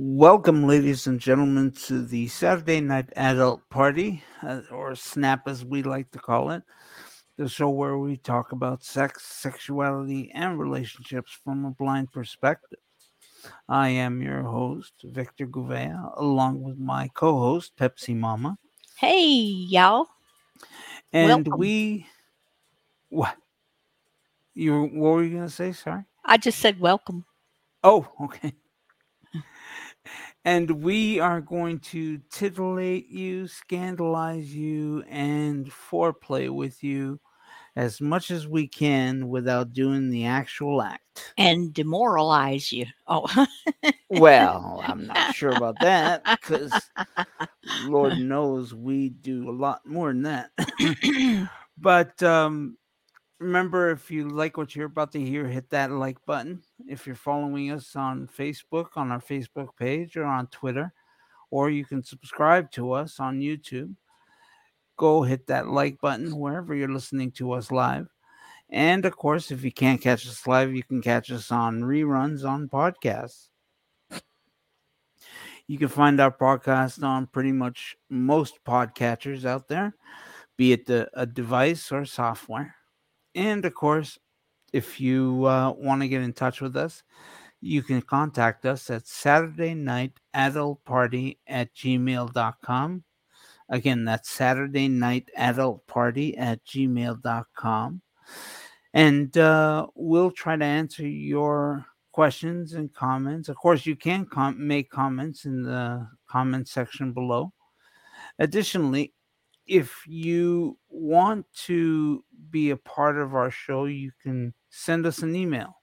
Welcome, ladies and gentlemen, to the Saturday Night Adult Party, uh, or SNAP as we like to call it, the show where we talk about sex, sexuality, and relationships from a blind perspective. I am your host, Victor Gouveia, along with my co host, Pepsi Mama. Hey, y'all. And Welcome. we. What? You, what were you going to say? Sorry. I just said welcome. Oh, okay. And we are going to titillate you, scandalize you, and foreplay with you as much as we can without doing the actual act. And demoralize you. Oh, Well, I'm not sure about that because Lord knows we do a lot more than that. but um, remember, if you like what you're about to hear, hit that like button. If you're following us on Facebook, on our Facebook page, or on Twitter, or you can subscribe to us on YouTube, go hit that like button wherever you're listening to us live. And of course, if you can't catch us live, you can catch us on reruns on podcasts. You can find our podcast on pretty much most podcatchers out there, be it the, a device or software. And of course, if you uh, want to get in touch with us, you can contact us at Saturday Night Adult Party at gmail.com. Again, that's Saturday Night Adult Party at gmail.com. And uh, we'll try to answer your questions and comments. Of course, you can com- make comments in the comment section below. Additionally, if you want to be a part of our show, you can send us an email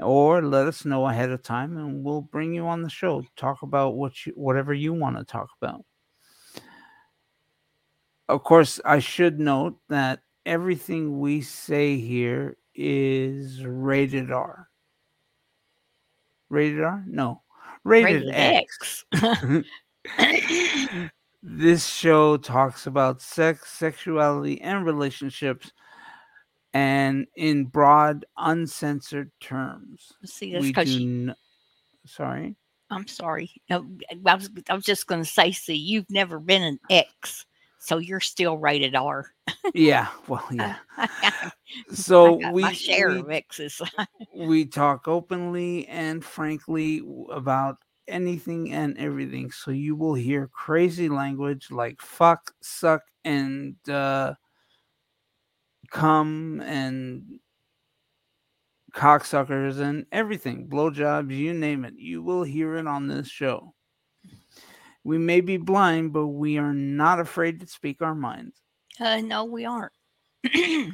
or let us know ahead of time and we'll bring you on the show talk about what you whatever you want to talk about. Of course i should note that everything we say here is rated r. Rated r? No. Rated, rated x, X. this show talks about sex sexuality and relationships and in broad uncensored terms See, that's because you. n- sorry I'm sorry. No, I was, I was just going to say, see, you've never been an ex, so you're still rated R. yeah well yeah so we, share we of X's. we talk openly and frankly about anything and everything so you will hear crazy language like fuck suck and uh come and cocksuckers and everything blowjobs you name it you will hear it on this show we may be blind but we are not afraid to speak our minds Uh, no, we aren't.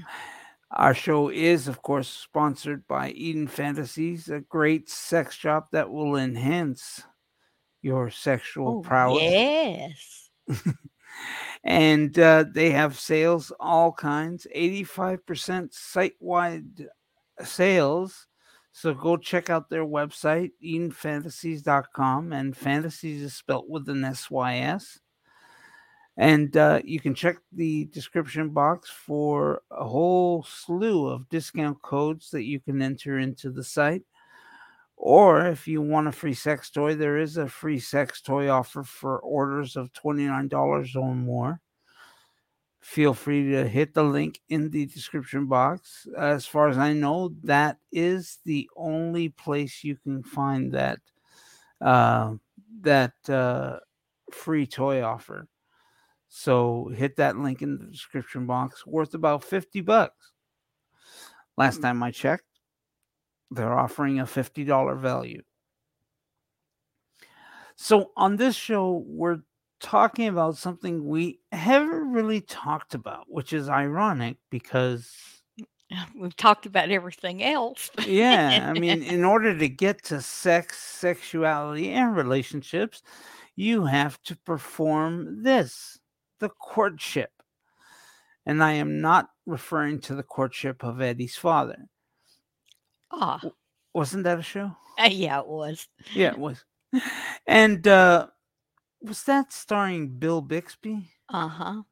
Our show is, of course, sponsored by Eden Fantasies, a great sex shop that will enhance your sexual oh, prowess. yes. And uh, they have sales, all kinds, 85% site wide sales. So go check out their website, EdenFantasies.com, and fantasies is spelt with an S Y S. And uh, you can check the description box for a whole slew of discount codes that you can enter into the site. Or if you want a free sex toy, there is a free sex toy offer for orders of $29 or more. Feel free to hit the link in the description box. As far as I know, that is the only place you can find that uh, that uh, free toy offer. So hit that link in the description box, worth about 50 bucks. Last mm. time I checked, they're offering a $50 value. So on this show, we're talking about something we haven't really talked about, which is ironic because We've talked about everything else. yeah, I mean, in order to get to sex, sexuality, and relationships, you have to perform this the courtship. And I am not referring to the courtship of Eddie's father. Ah, Wasn't that a show? uh, yeah, it was. Yeah, it was. And uh was that starring Bill Bixby? Uh huh.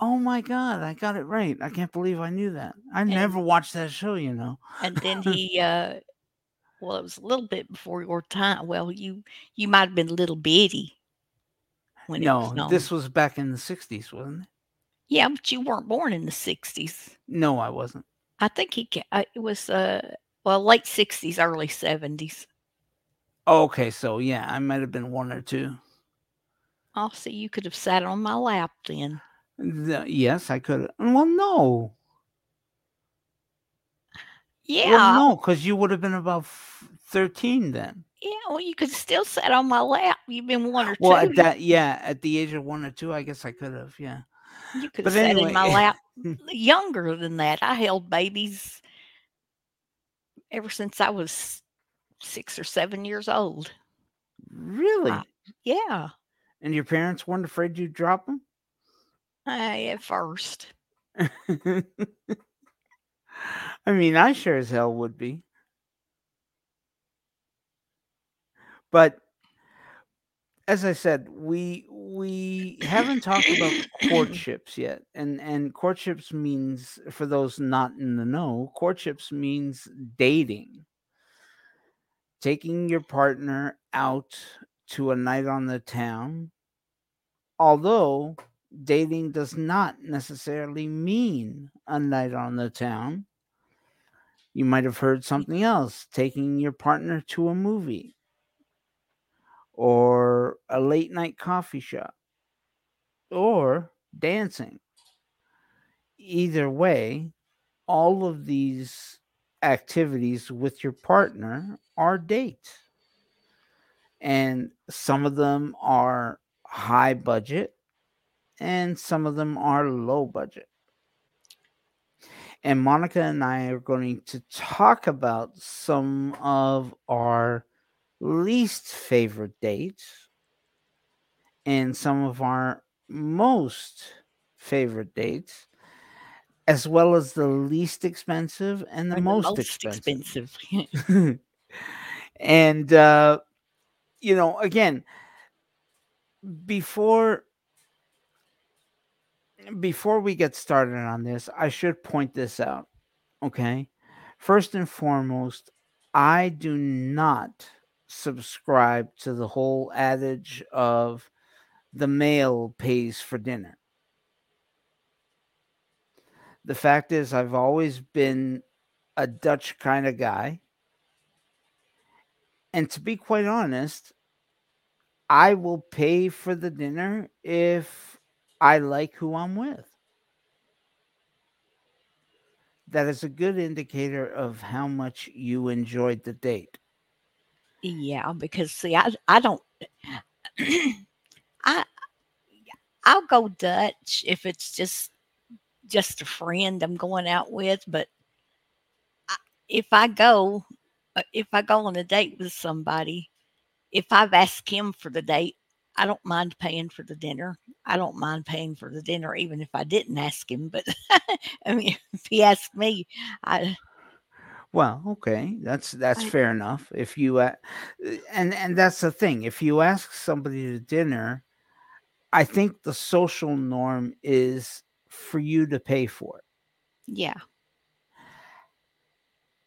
Oh my god, I got it right. I can't believe I knew that. I And- never watched that show, you know. And then he uh, Well, it was a little bit before your time. Well, you you might have been a little bitty when it was No, known. this was back in the 60s, wasn't it? yeah, but you weren't born in the '60s. No, I wasn't. I think he uh, it was uh well late '60s, early '70s. Oh, okay, so yeah, I might have been one or two. Oh, see, you could have sat on my lap then. The- yes, I could. Well, no. Yeah, Well, no, because you would have been about 13 then. Yeah. Well, you could still sit on my lap. You've been one or Well, two. at that, yeah, at the age of one or two, I guess I could have, yeah. you could but have anyway. in my lap younger than that. I held babies ever since I was six or seven years old. Really? Uh, Yeah, and your parents weren't afraid you'd drop them? I, at first. I mean, I sure as hell would be. But as I said, we we haven't talked about courtships yet. And and courtships means for those not in the know, courtships means dating. Taking your partner out to a night on the town. Although dating does not necessarily mean a night on the town. You might have heard something else, taking your partner to a movie or a late night coffee shop or dancing. Either way, all of these activities with your partner are dates. And some of them are high budget and some of them are low budget. And Monica and I are going to talk about some of our least favorite dates and some of our most favorite dates, as well as the least expensive and the, or most, expensive. expensive. and uh you know again before before we get started on this i should point this out okay first and foremost i do not subscribe to the whole adage of the male pays for dinner the fact is i've always been a dutch kind of guy and to be quite honest, I will pay for the dinner if I like who I'm with. That is a good indicator of how much you enjoyed the date. Yeah, because see, I I don't. I I'll go Dutch if it's just just a friend I'm going out with, but I, if I go uh, if I go on a date with somebody, if I've asked him for the date, I don't mind paying for the dinner. I don't mind paying for the dinner even if I didn't ask him. But I mean, if he asked me, I Well, okay, that's that's I- fair enough. If you uh, and and that's the thing. If you ask somebody to dinner, I think the social norm is for you to pay for it. yeah,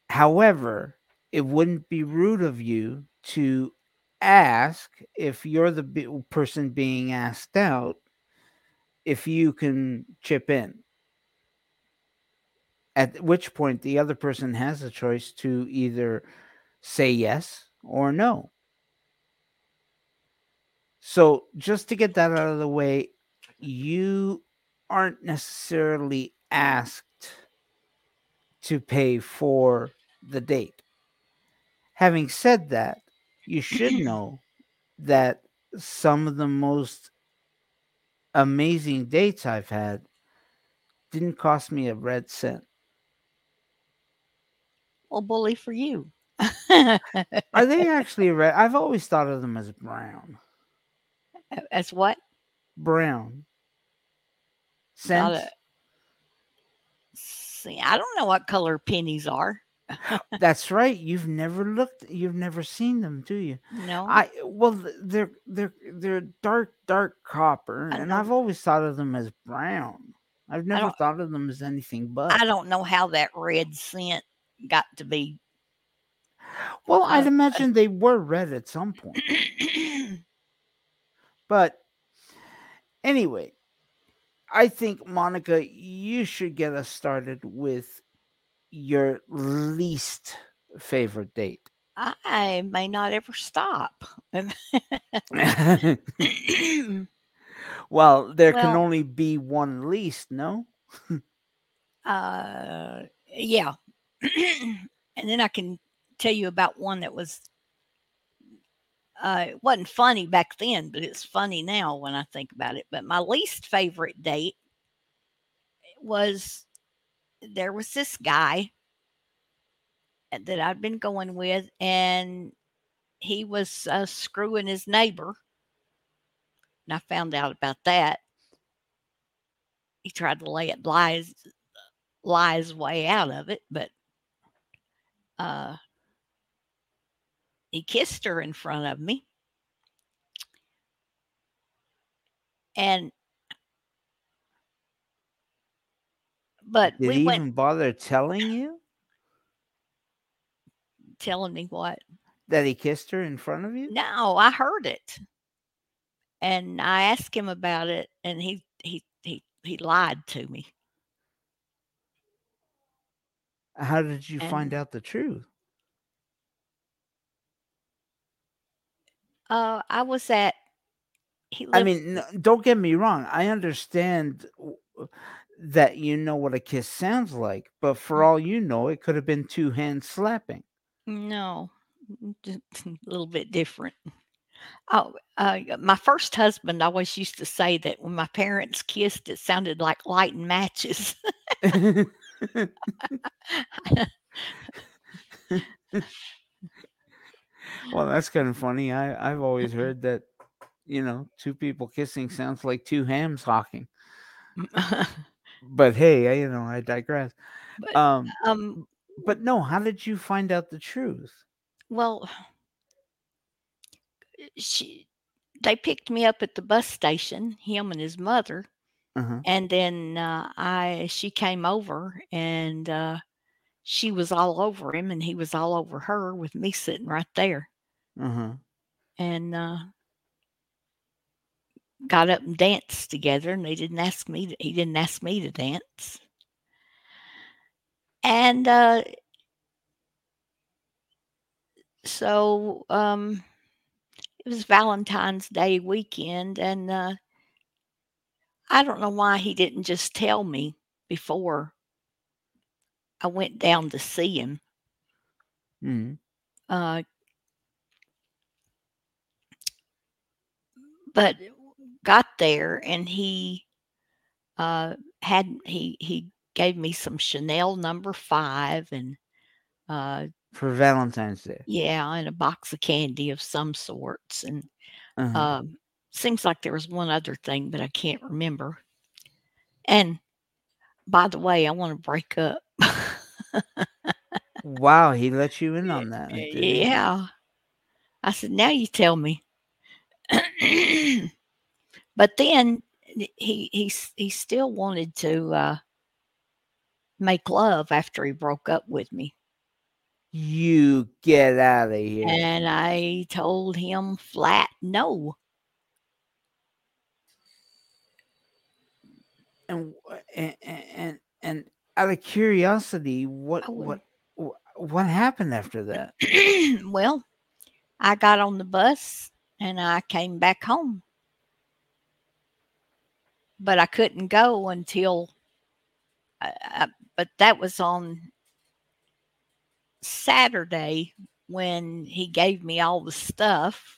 However, it wouldn't be rude of you to ask if you're the person being asked out if you can chip in. At which point, the other person has a choice to either say yes or no. So, just to get that out of the way, you aren't necessarily asked to pay for the date. Having said that, you should know that some of the most amazing dates I've had didn't cost me a red cent. Well, bully for you. Are they actually red? I've always thought of them as brown. As what? Brown. A- See, I don't know what color pennies are. That's right. You've never looked. You've never seen them, do you? No, I well, they're they're they're dark dark copper, and. I've always thought of them as brown. I've never thought of them as anything but. I don't know how that red cent got to be. Well, I'd Uh, imagine they were red at some point. But anyway, I think Monica, you should get us started with your least favorite date. I may not ever stop. well, there can only be one least, no? uh, yeah. And then I can tell you about one that was uh, it wasn't funny back then, but it's funny now when I think about it. But my least favorite date was there was this guy that I'd been going with, and he was uh, screwing his neighbor. And I found out about that. He tried to lay it lies lie his way out of it, but uh, he kissed her in front of me. And but Did we he went even bother telling you telling me what? that he kissed her in front of you? No, I heard it. And I asked him about it and he he he he lied to me. How did you find out the truth? Uh I was at he I mean, n- don't get me wrong. I understand that you know what a kiss sounds like, but for all you know, it could have been two hands slapping. No, just a little bit different. Oh, uh, my first husband always used to say that when my parents kissed, it sounded like lighting matches. well, that's kind of funny. I I've always heard that you know two people kissing sounds like two hams hawking. But hey, I, you know I digress. But, Um, um, but no, how did you find out the truth? well, she, they picked me up at the bus station, him and his mother, Uh-huh. and then uh, I she came over and uh, she was all over him, and he was all over her with me sitting right there. Uh-huh. and uh, got up and danced together. And they didn't ask me. To, he didn't ask me to dance. And uh, so um, it was Valentine's Day weekend, and uh, I don't know why he didn't just tell me before I went down to see him. Mhm. uh, but got there and he uh, had he he gave me some Chanel number five and uh, For Valentine's Day. yeah, and a box of candy of some sorts and Uh-huh. um, seems like there was one other thing, but I can't remember. And by the way, I want to break up. wow, he let you in on that. Yeah. I said, now you tell me. but then he he he still wanted to uh, make love after he broke up with me, You get out of here. and I told him flat no. And and and, and out of curiosity, what what what happened after that? well, I got on the bus and I came back home. But I couldn't go until, uh, uh, but that was on Saturday when he gave me all the stuff.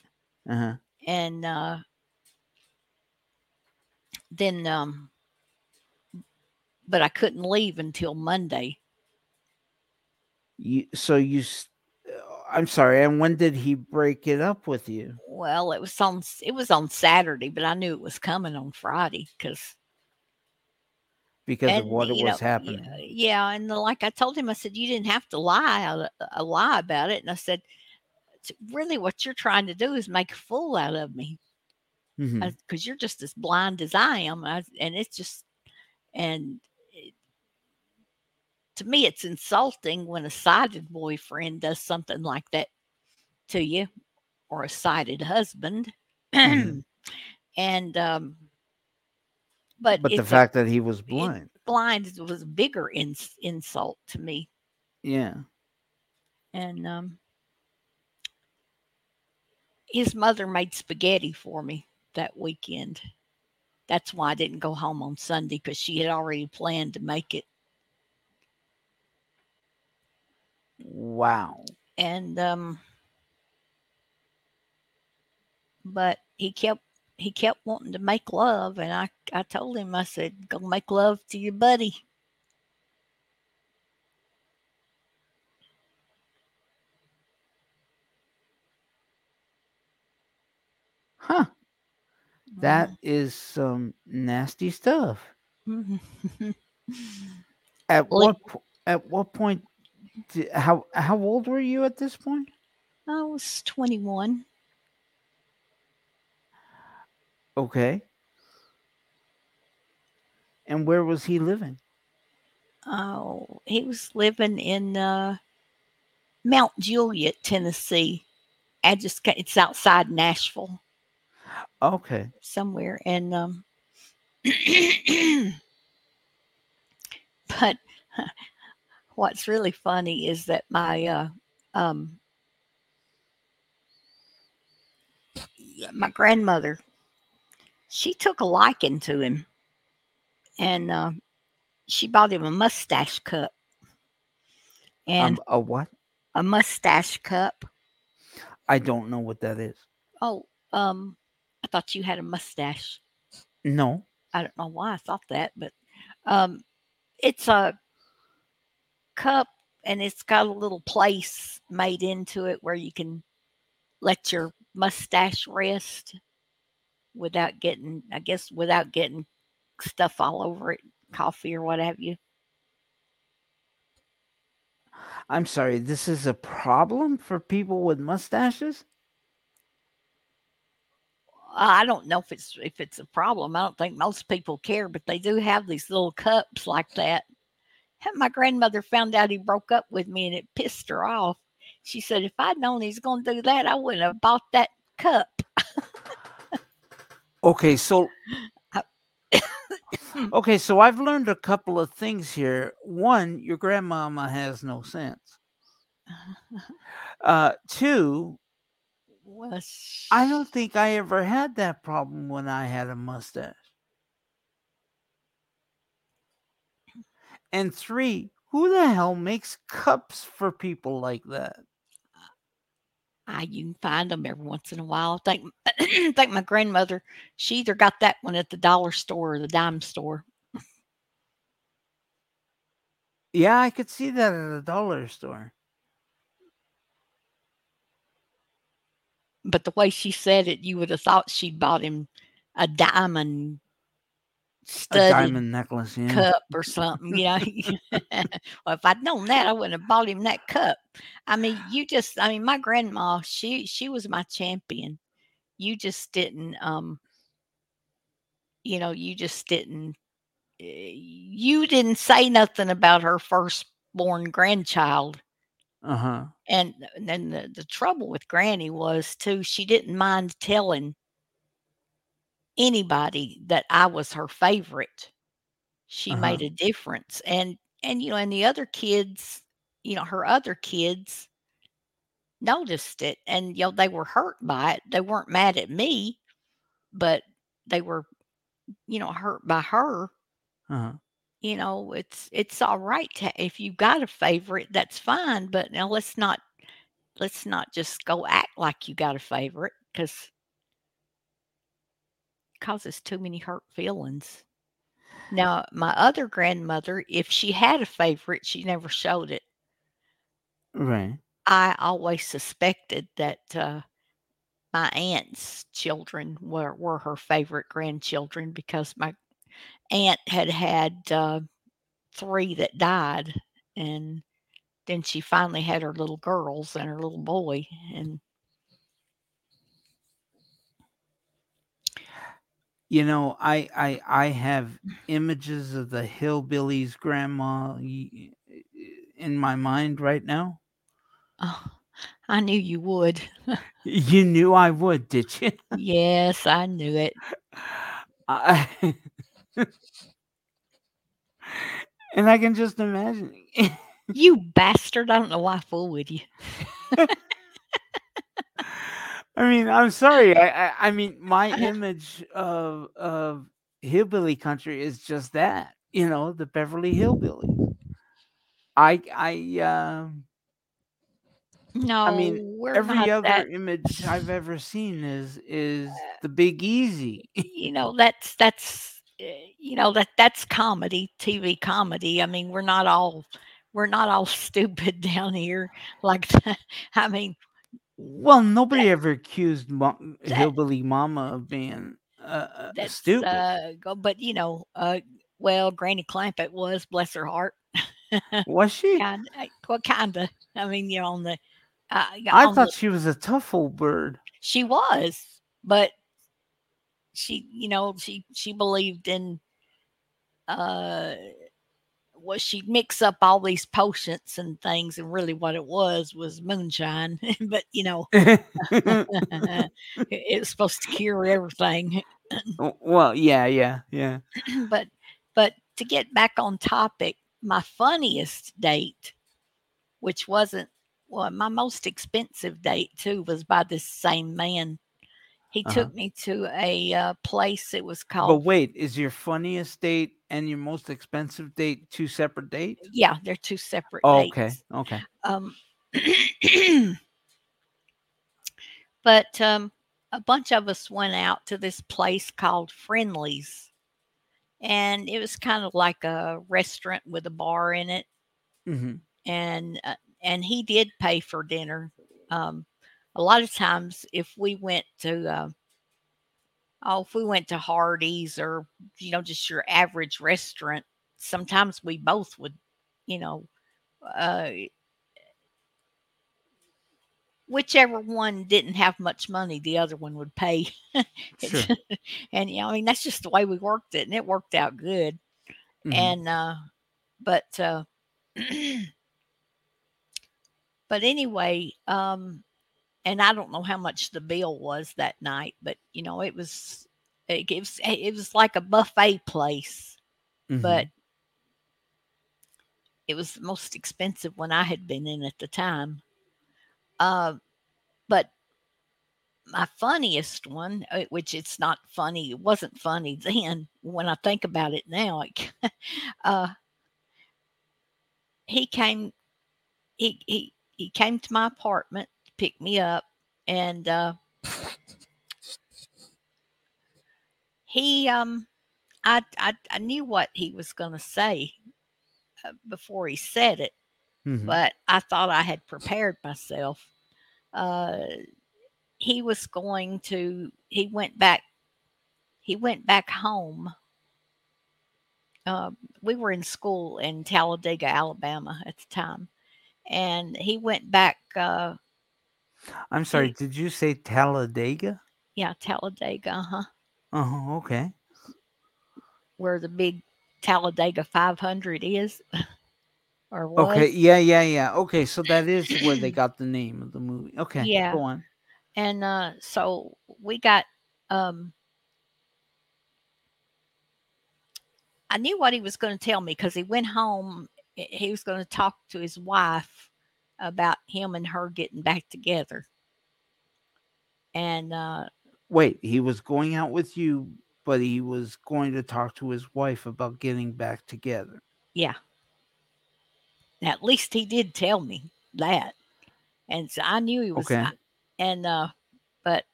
Uh-huh. And uh, then, um, but I couldn't leave until Monday. You so you. uh, I'm sorry. And when did he break it up with you? Well, it was on it was on Saturday, but I knew it was coming on Friday because Because of what it was know, happening. Yeah, and the- like I told him, I said you didn't have to lie out a lie about it, and I said, "T- really, what you're trying to do is make a fool out of me because you're just as blind as I am, I, and it's just and. To me, it's insulting when a sighted boyfriend does something like that to you or a sighted husband. Mhm. and um but, But the it's a- fact that he was blind. blind was a bigger ins- insult to me Yeah. and um his mother made spaghetti for me that weekend that's why i didn't go home on sunday because she had already planned to make it Wow. and um but he kept he kept wanting to make love and i i told him i said go make love to your buddy Huh. That is some nasty stuff. Mhm. At what at what point how how old were you at this point? i was 21 Okay. And where was he living? Oh, he was living in uh, Mount Juliet, Tennessee. I just it's outside Nashville Okay. somewhere, and um, but what's really funny is that my uh, um, my grandmother she took a liking to him, and uh, she bought him a mustache cup and Um, a what? a mustache cup. I don't know what that is. Oh, um, I thought you had a mustache. No. I don't know why I thought that, but um, it's a cup and it's got a little place made into it where you can let your mustache rest without getting, I guess, without getting stuff all over it, coffee or what have you. I'm sorry. This is a problem for people with mustaches? I don't know if it's if it's a problem. I don't think most people care, but they do have these little cups like that. My grandmother found out he broke up with me, and it pissed her off. She said, "If I'd known he's going to do that, I wouldn't have bought that cup." Okay, so Okay, so I've learned a couple of things here. One, your grandmama has no sense. Uh two, Well, I don't think I ever had that problem when I had a mustache. And three, who the hell makes cups for people like that? I you can find them every once in a while. I think I think my grandmother she either got that one at the dollar store or the dime store. Yeah, I could see that at a dollar store. But the way she said it, you would have thought she'd bought him a diamond studded diamond necklace, yeah. cup or something, you know. well, if I'd known that, I wouldn't have bought him that cup. I mean, you just I mean, my grandma, she she was my champion. You just didn't um you know, you just didn't eh, you didn't say nothing about her firstborn grandchild. Uh-huh. And then the, the trouble with Granny was too, she didn't mind telling anybody that I was her favorite. She Uh-huh. made a difference. And and you know, and the other kids, you know, her other kids noticed it and you know they were hurt by it. They weren't mad at me, but they were, you know, hurt by her Uh-huh. you know, it's it's all right to if you got a favorite, that's fine. But now let's not let's not just go act like you got a favorite because causes too many hurt feelings. Now, my other grandmother, if she had a favorite, she never showed it. Right. I always suspected that uh, my aunt's children were, were her favorite grandchildren because my aunt had had uh, three that died. And then she finally had her little girls and her little boy. And You know, I I I have images of the hillbillies grandma in my mind right now. oh, I knew you would. You knew I would, did you? yes, I knew it. I, and I can just imagine. You bastard. I don't know why I fool with you. I mean, I'm sorry. I, I, I mean, my image of of hillbilly country is just that. You know, the Beverly Hillbillies. I, I, um, No, I mean, every other that. image I've ever seen is is the Big Easy. You know, that's that's uh, you know that that's comedy, TV comedy. I mean, we're not all we're not all stupid down here like that. I mean, Well, nobody ever accused Mo- That- Hillbilly Mama of being uh, uh, that's stupid. uh but you know, uh well, Granny Clampett was, bless her heart. Was she? Kind well kinda. I mean, you know, on the uh, I on thought the- she was a tough old bird. she was, but she, you know, she she believed in uh was she'd mix up all these potions and things and really what it was was moonshine but you know it it was supposed to cure everything well, yeah, yeah, yeah. but but to get back on topic my funniest date which wasn't well my most expensive date too was by this same man he Uh-huh. took me to a uh, place it was called. But wait, is your funniest date and your most expensive date two separate dates? yeah they're two separate Oh, dates okay, okay. um but um a bunch of us went out to this place called friendlies and it was kind of like a restaurant with a bar in it hmm and uh, and he did pay for dinner um a lot of times if we went to uh, oh if we went to hardee's or you know just your average restaurant sometimes we both would you know uh whichever one didn't have much money the other one would pay Sure. and you know i mean that's just the way we worked it and it worked out good Mhm. and uh but uh but anyway um and i don't know how much the bill was that night but you know it was it gives it was like a buffet place Mhm. but it was the most expensive one i had been in at the time uh but my funniest one uh, which it's not funny it wasn't funny then when i think about it now it, uh he came he he he came to my apartment pick me up and uh he um i i, I knew what he was going to say uh, before he said it Mhm. but i thought i had prepared myself uh he was going to he went back he went back home uh, we were in school in talladega alabama at the time and he went back uh I'm sorry. Did you say Talladega? yeah talladega uh-huh Oh, okay. where the big talladega 500 is or was Okay. Yeah, yeah, yeah. Okay, so that is where they got the name of the movie. Okay. Yeah. Go on. and uh so we got um I knew what he was going to tell me because he went home he was going to talk to his wife about him and her getting back together. And uh Wait, he was going out with you, but he was going to talk to his wife about getting back together. yeah. At least he did tell me that. And so i knew he was Okay. And uh but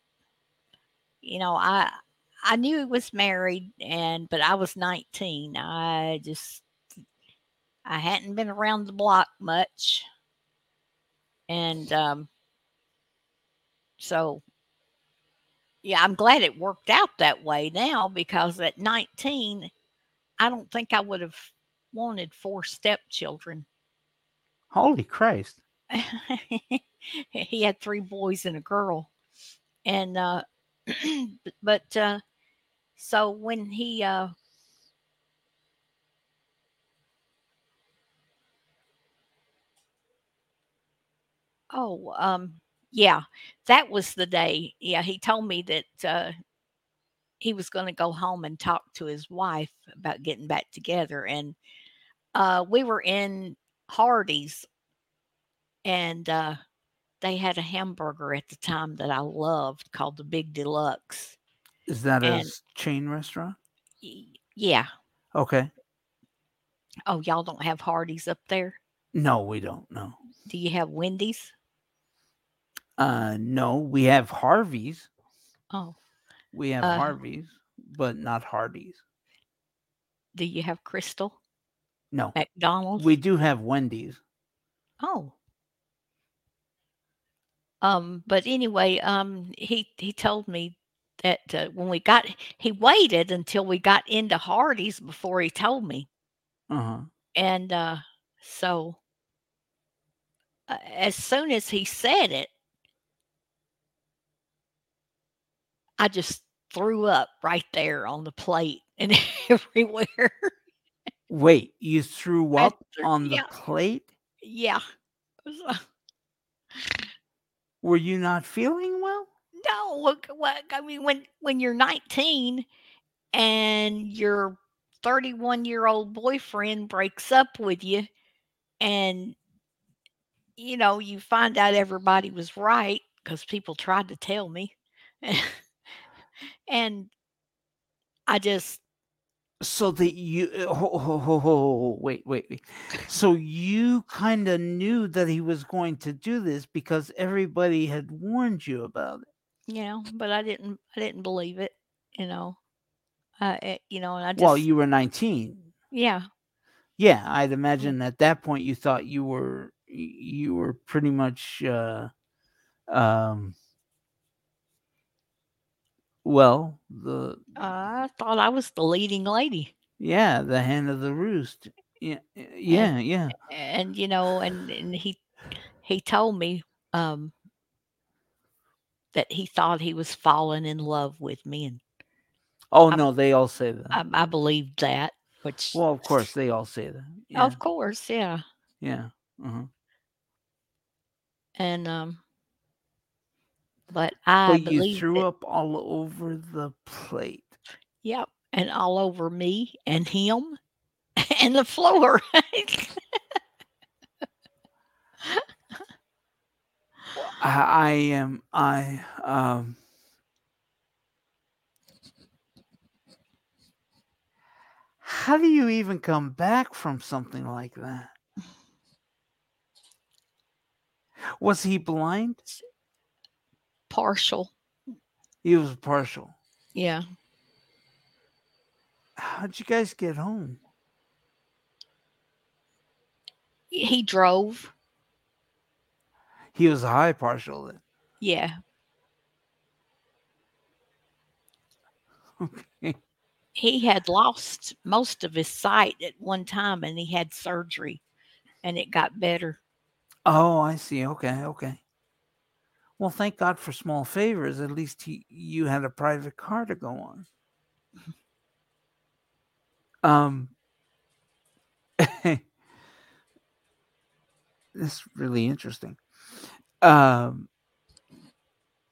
you know i i knew he was married and but i was 19 i just i hadn't been around the block much and um so yeah i'm glad it worked out that way now because at 19 i don't think i would have wanted four stepchildren Holy Christ. he had three boys and a girl and uh but uh so when he uh oh um yeah, that was the day. Yeah, he told me that uh, he was going to go home and talk to his wife about getting back together. And uh, we were in Hardee's, and uh, they had a hamburger at the time that I loved called the Big Deluxe. Is that a And- s- chain restaurant? Yeah. Okay. Oh, y'all don't have Hardee's up there? No, we don't. No. Do you have Wendy's? Uh, no, we have Harvey's. Oh, We have Uh, Harvey's, but not Hardee's. do you have Krystal? No, McDonald's? we do have Wendy's. Oh. Um, but anyway, um, he he told me that uh, when we got, he waited until we got into Hardee's before he told me, Uh huh. and uh, so uh, as soon as he said it, I just threw up right there on the plate and everywhere. Wait, you threw up threw- on the yeah. plate? yeah. Were you not feeling well? No, look what I mean when when you're 19 and your 31 year old boyfriend breaks up with you and you know you find out everybody was right because people tried to tell me and I just So that you oh, ho, ho, wait, wait, wait. So you kind of knew that he was going to do this because everybody had warned you about it. you know but I didn't I didn't believe it you know uh, it, you know and I just Well, you were 19. yeah Yeah, I'd imagine at that point you thought you were you were pretty much uh um well, the I thought I was the leading lady yeah, the hen of the roost. Yeah, yeah, yeah. and you know and and he he told me um that he thought he was falling in love with me and Oh I'm- no, they all say that. i, I believed that which well, of course they all say that. Yeah, of course yeah yeah. Uh-huh. and um but i But you threw it. up all over the plate. yep and all over me and him and the floor I, I am I um How do you even come back from something like that? Was he blind? Partial He was partial. yeah How'd you guys get home? he drove He was a high partial then. yeah Okay. he had lost most of his sight at one time and he had surgery and it got better Oh, I see. Okay, okay. Well, thank God for small favors. At least he, you had a private car to go on. Um, this is really interesting. Um,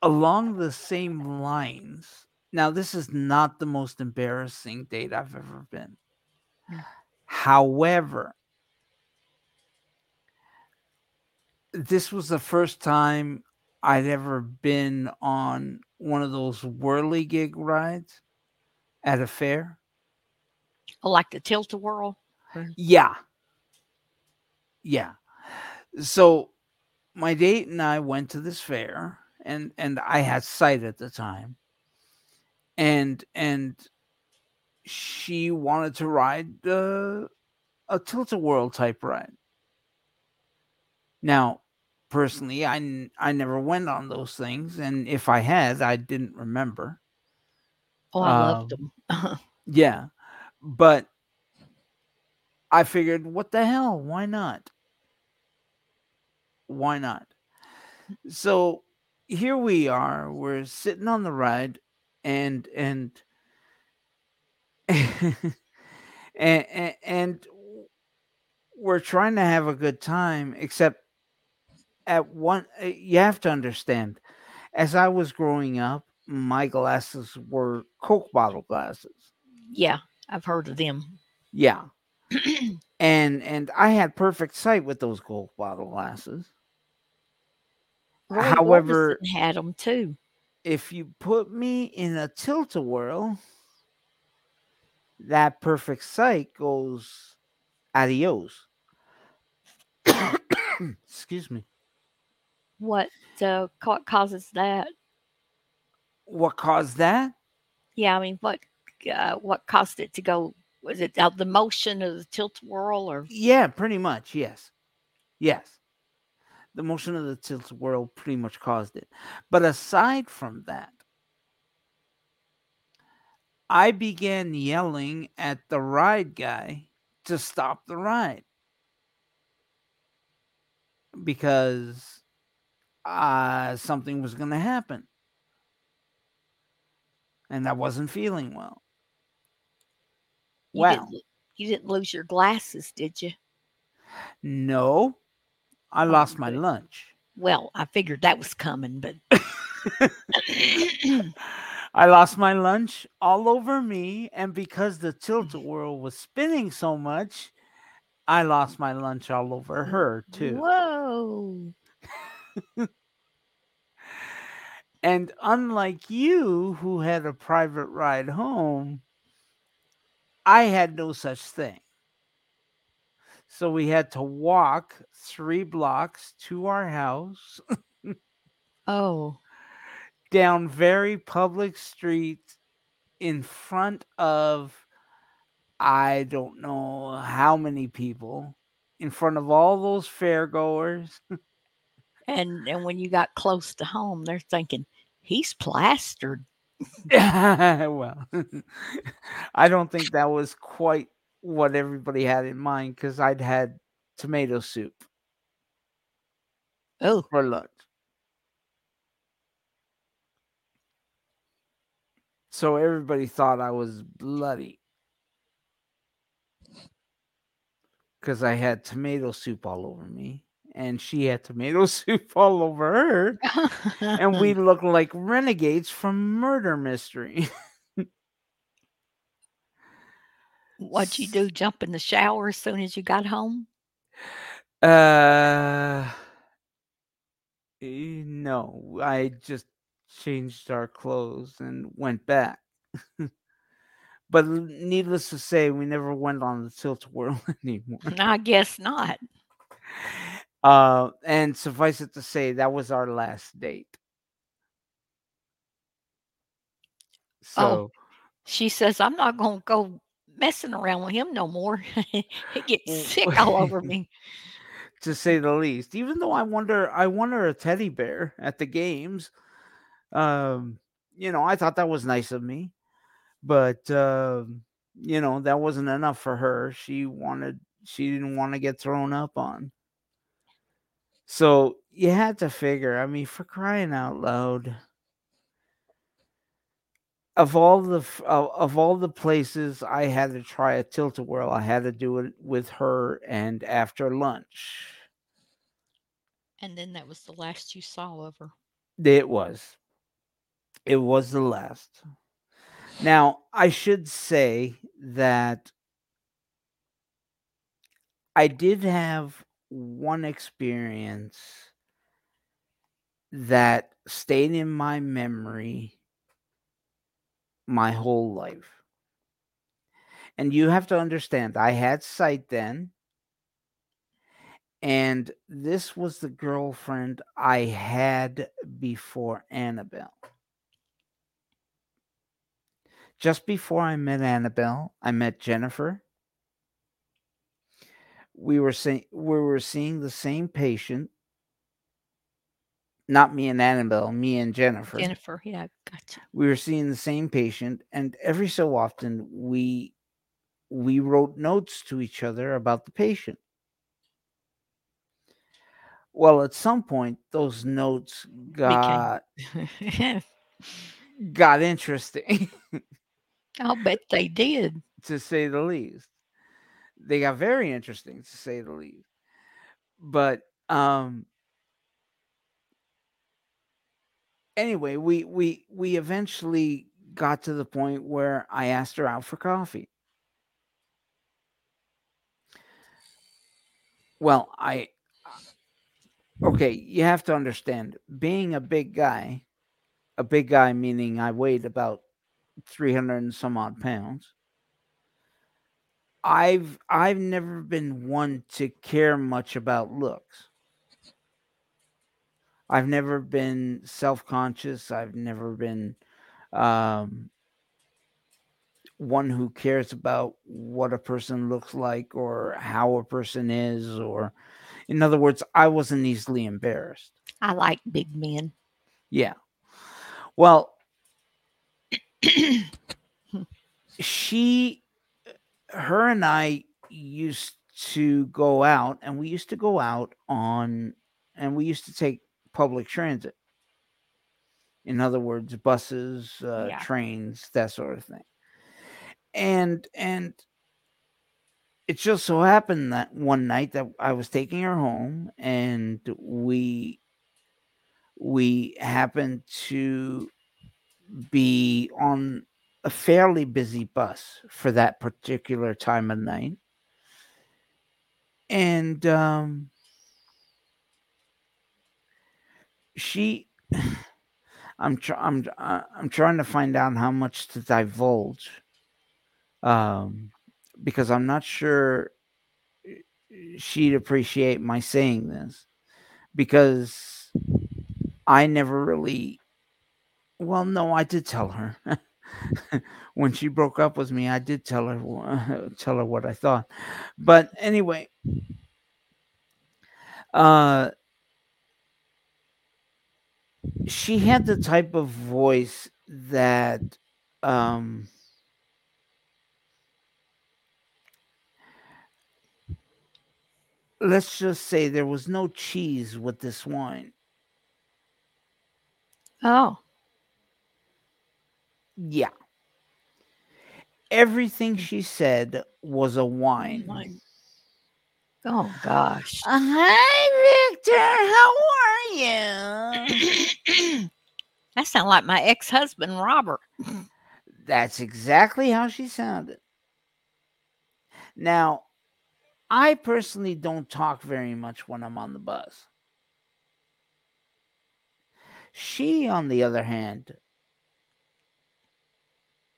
along the same lines. Now, this is not the most embarrassing date I've ever been. However, this was the first time I'd ever been on one of those whirligig rides at a fair. Oh, like the tilt a whirl Yeah. Yeah. So my date and I went to this fair and and I had sight at the time. And and she wanted to ride uh, a tilt-a-whirl type ride. Now, personally, I I never went on those things and if I had, I didn't remember. oh i loved Um, them Yeah. But I figured, what the hell? Why not? Why not? So here we are. We're sitting on the ride and and and, and we're trying to have a good time except at one uh, you have to understand as I was growing up, my glasses were Coke bottle glasses. Yeah, I've heard of them. Yeah. and and I had perfect sight with those Coke bottle glasses. Roy However- Orbison had them too. If you put me in a tilt a whirl, that perfect sight goes adios. Excuse me. What uh, ca- causes that? What caused that? Yeah, I mean, what uh, what caused it to go? Was it uh, the motion of the tilt whirl, or Yeah, pretty much. Yes. Yes. The motion of the tilt whirl pretty much caused it. But aside from that, I began yelling at the ride guy to stop the ride because uh, something was going to happen. And I wasn't feeling well. you Wow. didn't, you didn't lose your glasses, did you? No, I Oh, lost my good. lunch. Well, I figured that was coming, but I lost my lunch all over me, and because the tilt a whirl was spinning so much, I lost my lunch all over her too. Whoa! And unlike you, who had a private ride home, I had no such thing. So we had to walk three blocks to our house Oh, down very public street in front of I don't know how many people in front of all those fairgoers. and and when you got close to home, they're thinking he's plastered. well, I don't think that was quite what everybody had in mind because I'd had tomato soup Oh, for lunch. So everybody thought I was bloody because I had tomato soup all over me, and she had tomato soup all over her, and we looked like renegades from Murder Mystery. What'd you do? Jump in the shower as soon as you got home? Uh, eh, no, I just changed our clothes and went back. but needless to say, we never went on the tilt whirl anymore. I guess not. Uh, and suffice it to say, that was our last date. So, Oh. She says, I'm not going to go messing around with him no more. he gets sick all over me. to say the least, even though I wonder, I won her a teddy bear at the games. Um, you know, I thought that was nice of me, but um, you know, that wasn't enough for her. She wanted, she didn't want to get thrown up on. So you had to figure. I mean, for crying out loud, of all the of, of all the places I had to try a tilt a whirl, I had to do it with her and after lunch. And then that was the last you saw of her. It was. It was the last. Now, I should say that I did have one experience that stayed in my memory my whole life. And you have to understand, I had sight then. And this was the girlfriend I had before Annabelle. Just before I met Annabelle, I met Jennifer. We were seeing we were seeing the same patient. Not me and Annabelle, me and Jennifer. Jennifer, yeah, gotcha. We were seeing the same patient, and every so often we we wrote notes to each other about the patient. Well, at some point, those notes got got interesting, I'll bet they did. to say the least. They got very interesting, to say the least. But um, anyway, we we we eventually got to the point where I asked her out for coffee. Well, I okay, you have to understand, being a big guy, a big guy meaning I weighed about 300 and some odd pounds. I've I've never been one to care much about looks. I've never been self-conscious. I've never been um, one who cares about what a person looks like or how a person is or in other words, I wasn't easily embarrassed. I like big men. Yeah. Well, she her and I used to go out and we used to go out on and we used to take public transit. In other words, buses, uh, Yeah. trains, that sort of thing. And and it just so happened that one night that I was taking her home and we we happened to be on a fairly busy bus for that particular time of night. And um she I'm tr- I'm uh, I'm trying to find out how much to divulge um because I'm not sure she'd appreciate my saying this because I never really well no I did tell her when she broke up with me I did tell her tell her what I thought. But anyway uh she had the type of voice that um let's just say there was no cheese with this wine. Oh, yeah everything mm. she said was a wine my- oh gosh. Uh, hi victor how are you that sounds like my ex-husband Robert. That's exactly how she sounded. Now, I personally don't talk very much when I'm on the bus. She, on the other hand,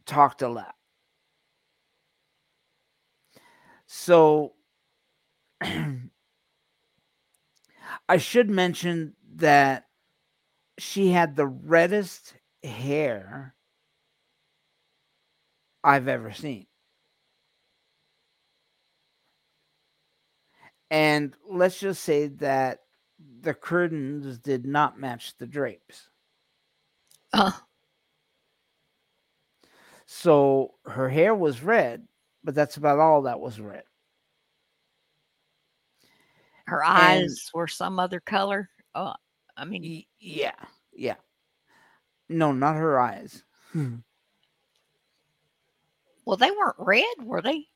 talked a lot. So, I should mention that she had the reddest hair I've ever seen. And let's just say that the curtains did not match the drapes. Oh, So her hair was red, but that's about all that was red. her And- eyes were some other color. Oh, I mean, yeah, yeah. No, not her eyes. well, they weren't red, were they?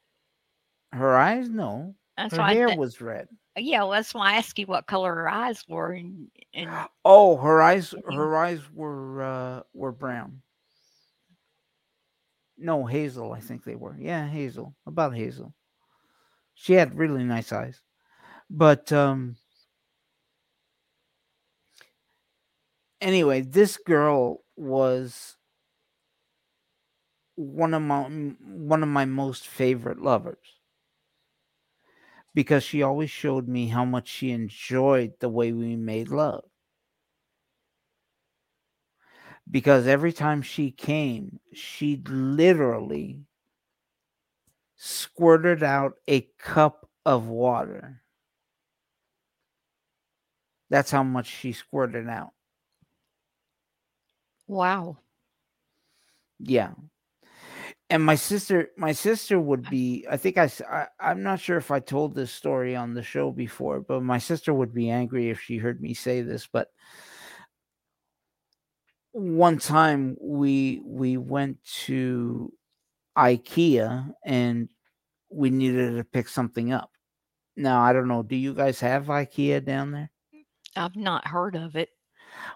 Her eyes, no. That's Her hair thi- was red. yeah, well, that's why I asked you what color her eyes were, and and Oh, her eyes her eyes were uh were brown. No, hazel, I think they were. Yeah, hazel. About hazel. She had really nice eyes. But um anyway, this girl was one of my one of my most favorite lovers because she always showed me how much she enjoyed the way we made love because every time she came she literally squirted out a cup of water that's how much she squirted out wow. Yeah. And my sister, my sister would be. I think I, I'm not sure if I told this story on the show before, but my sister would be angry if she heard me say this. But one time we we went to IKEA and we needed to pick something up. Now I don't know. Do you guys have IKEA down there? I've not heard of it.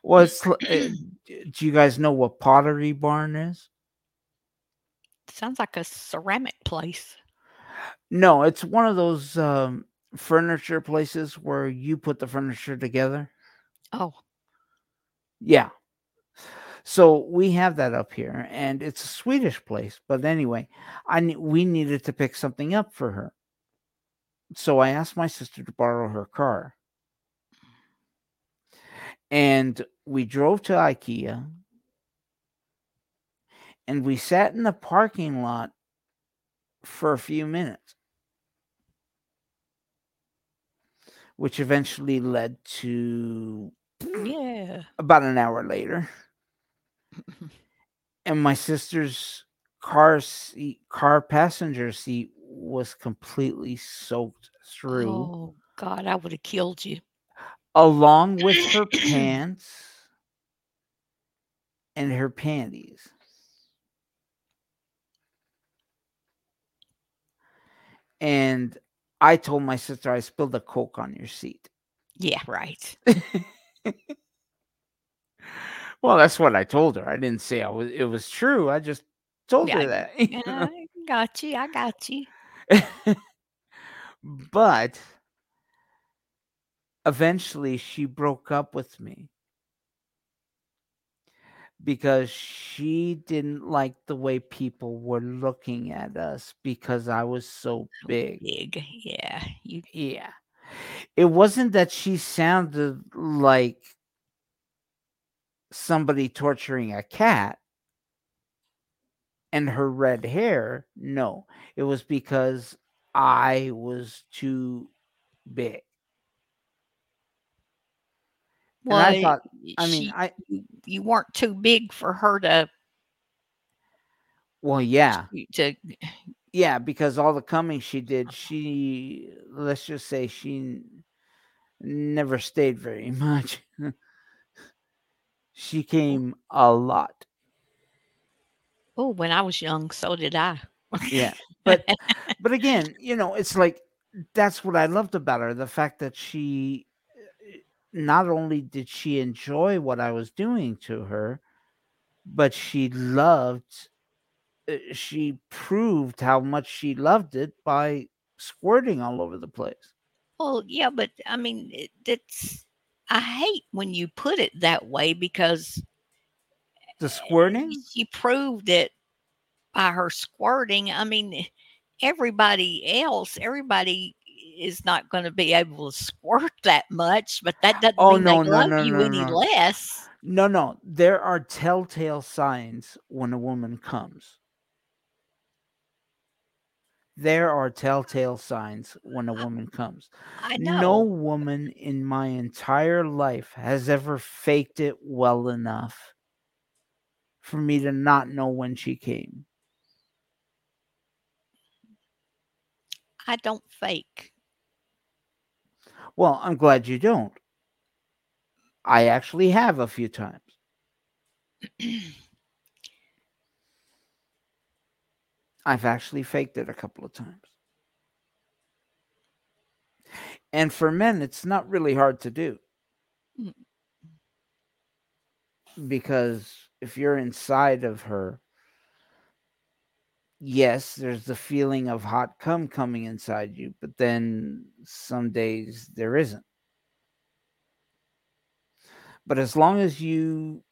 Well, l- uh, do you guys know what Pottery Barn is? Sounds like a ceramic place. No, it's one of those um, furniture places where you put the furniture together. Oh, Yeah. So we have that up here, and it's a Swedish place. But anyway, I we needed to pick something up for her. So I asked my sister to borrow her car, and we drove to IKEA, and we sat in the parking lot for a few minutes, which eventually led to yeah. about an hour later. And my sister's car seat, car passenger seat was completely soaked through, Oh God, I would have killed you. along with her pants and her panties. And I told my sister I spilled a coke on your seat. Yeah, right. Well, that's what I told her. I didn't say I was it was true. I just told Yeah, her that. you Yeah, know? I got you. I got you. but eventually she broke up with me because she didn't like the way people were looking at us because I was so big. Big. Yeah. You Yeah. It wasn't that she sounded like somebody torturing a cat and her red hair. No, it was because I was too big. And well, I thought, I mean, she- I, you, you weren't too big for her to well, yeah, to yeah, because all the coming she did, uh-huh. she, let's just say she never stayed very much. She came a lot. Oh, when I was young, so did I. Yeah. But but again, you know, it's like that's what I loved about her, the fact that she uh, not only did she enjoy what I was doing to her, but she loved uh, she proved how much she loved it by squirting all over the place. Well, yeah, but I mean, it, it's I hate when you put it that way because The eh, squirting? she proved it by her squirting. I mean, eh, everybody else, everybody is not going to be able to squirt that much, but that doesn't Oh, mean no, they no, love no, you any less. No, no. There are telltale signs when a woman comes. There are telltale signs when a woman comes. I know. No woman in my entire life has ever faked it well enough for me to not know when she came. I don't fake. Well, I'm glad you don't. I actually have a few times. I've actually faked it a couple of times. And for men, it's not really hard to do. Mm. Because if you're inside of her, yes, there's the feeling of hot cum coming inside you, but then some days there isn't. But as long as you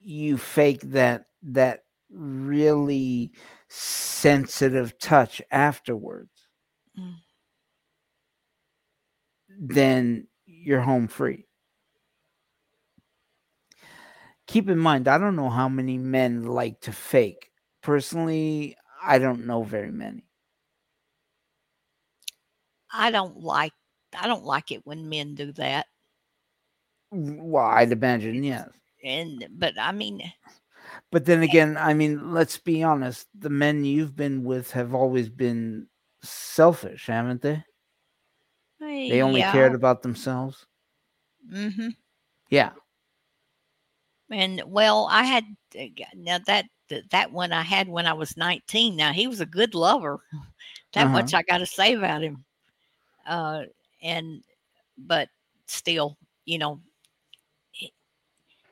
you fake that that really sensitive touch afterwards, Mm. then you're home free. Keep in mind, I don't know how many men like to fake. Personally, I don't know very many. I don't like I don't like it when men do that. Well, I'd imagine, yes. And but I mean, But then again, I mean, let's be honest. The men you've been with have always been selfish, haven't they? They only yeah. cared about themselves. hmm Yeah. And well, I had uh, now that th- that one I had when I was 19. Now he was a good lover. That Uh-huh. much I got to say about him. Uh, and but still, you know,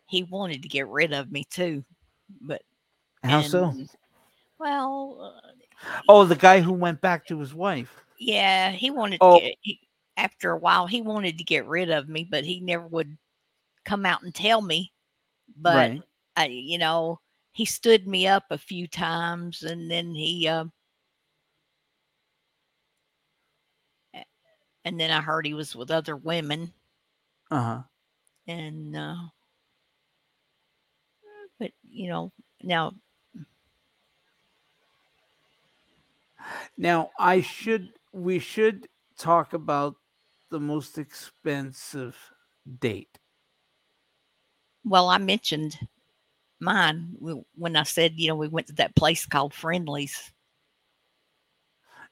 he wanted to get rid of me too, but How so? Well, uh, Oh, the guy who went back to his wife. yeah, he wanted Oh. to get. He, after a while, he wanted to get rid of me, but he never would come out and tell me. But right. I, you know, he stood me up a few times, and then he, uh, and then I heard he was with other women, Uh huh. and uh, you know, now Now I should we should talk about the most expensive date. Well, I mentioned mine when I said, you know, we went to that place called Friendlies.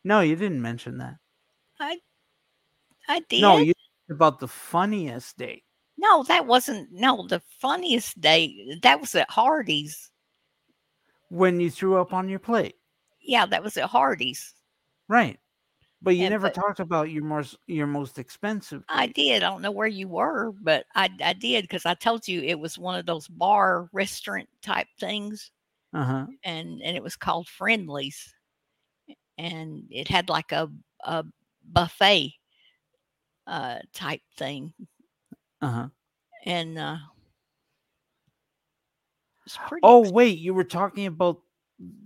No, you didn't mention that. I I did. No, you about the funniest date. No, that wasn't. No, the funniest day that was at Hardee's. when you threw up on your plate. Yeah, that was at Hardee's. Right. But you Yeah, never but- talked about your most your most expensive. I did. I don't know where you were, but I I did because I told you it was one of those bar restaurant type things, Uh-huh. and and it was called Friendlies, and it had like a a buffet uh type thing, Uh-huh. and uh it's pretty. Oh, wait, you were talking about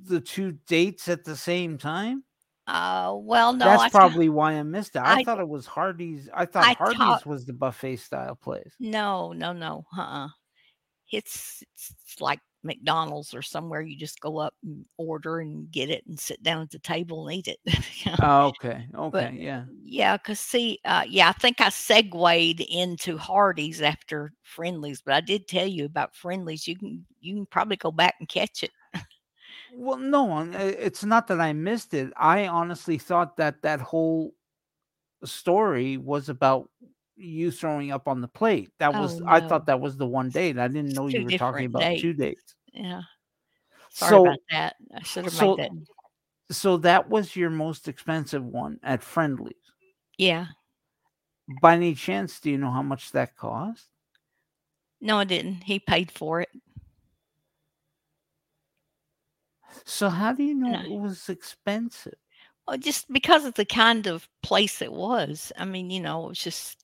the two dates at the same time? uh, well, no, That's I probably why I missed it. I, I- thought it was Hardee's I thought I Hardee's taught- was the buffet style place. No, no, no. Uh-uh. It's it's like McDonald's or somewhere you just go up and order and get it and sit down at the table and eat it. Oh, okay. Okay. yeah. yeah, because see, uh, yeah, I think I segued into Hardee's after Friendlies, but I did tell you about Friendlies. You can you can probably go back and catch it. Well, no, uh, it's not that I missed it. I honestly thought that that whole story was about you throwing up on the plate. That oh, was Oh, I thought that was the one date. I didn't know you were talking about two dates. Yeah. Sorry So about that. I should have so- made that. so that was your most expensive one at Friendly's. Yeah. By any chance, do you know how much that cost? No, I didn't. He paid for it. So how do you know No. it was expensive? Well, just because of the kind of place it was. I mean, you know, it was just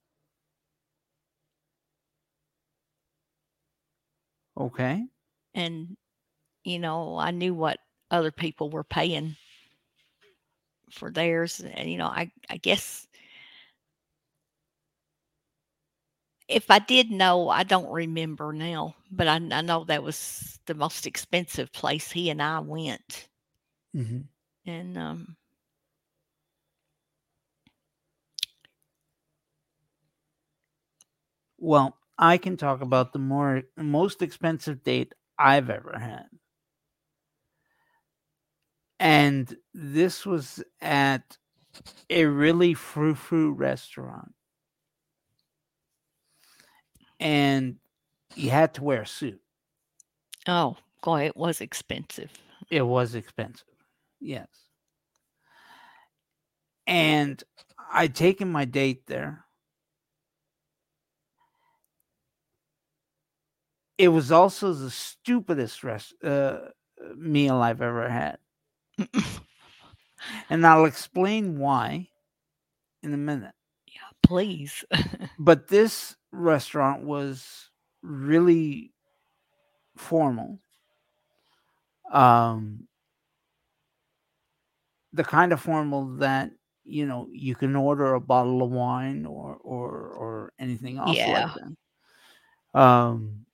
Okay. and you know, I knew what other people were paying for theirs, and you know, I I guess if I did know, I don't remember now, but I, I know that was the most expensive place he and I went, hmm and um, Well, I can talk about the more most expensive date I've ever had. And this was at a really frou-frou restaurant. And you had to wear a suit. oh, boy, it was expensive. It was expensive. Yes. And I'd taken my date there. It was also the stupidest rest, uh, meal I've ever had. And I'll explain why in a minute. Yeah, please. But this restaurant was really formal. Um, the kind of formal that you know you can order a bottle of wine or or or anything else Yeah. like that. Um,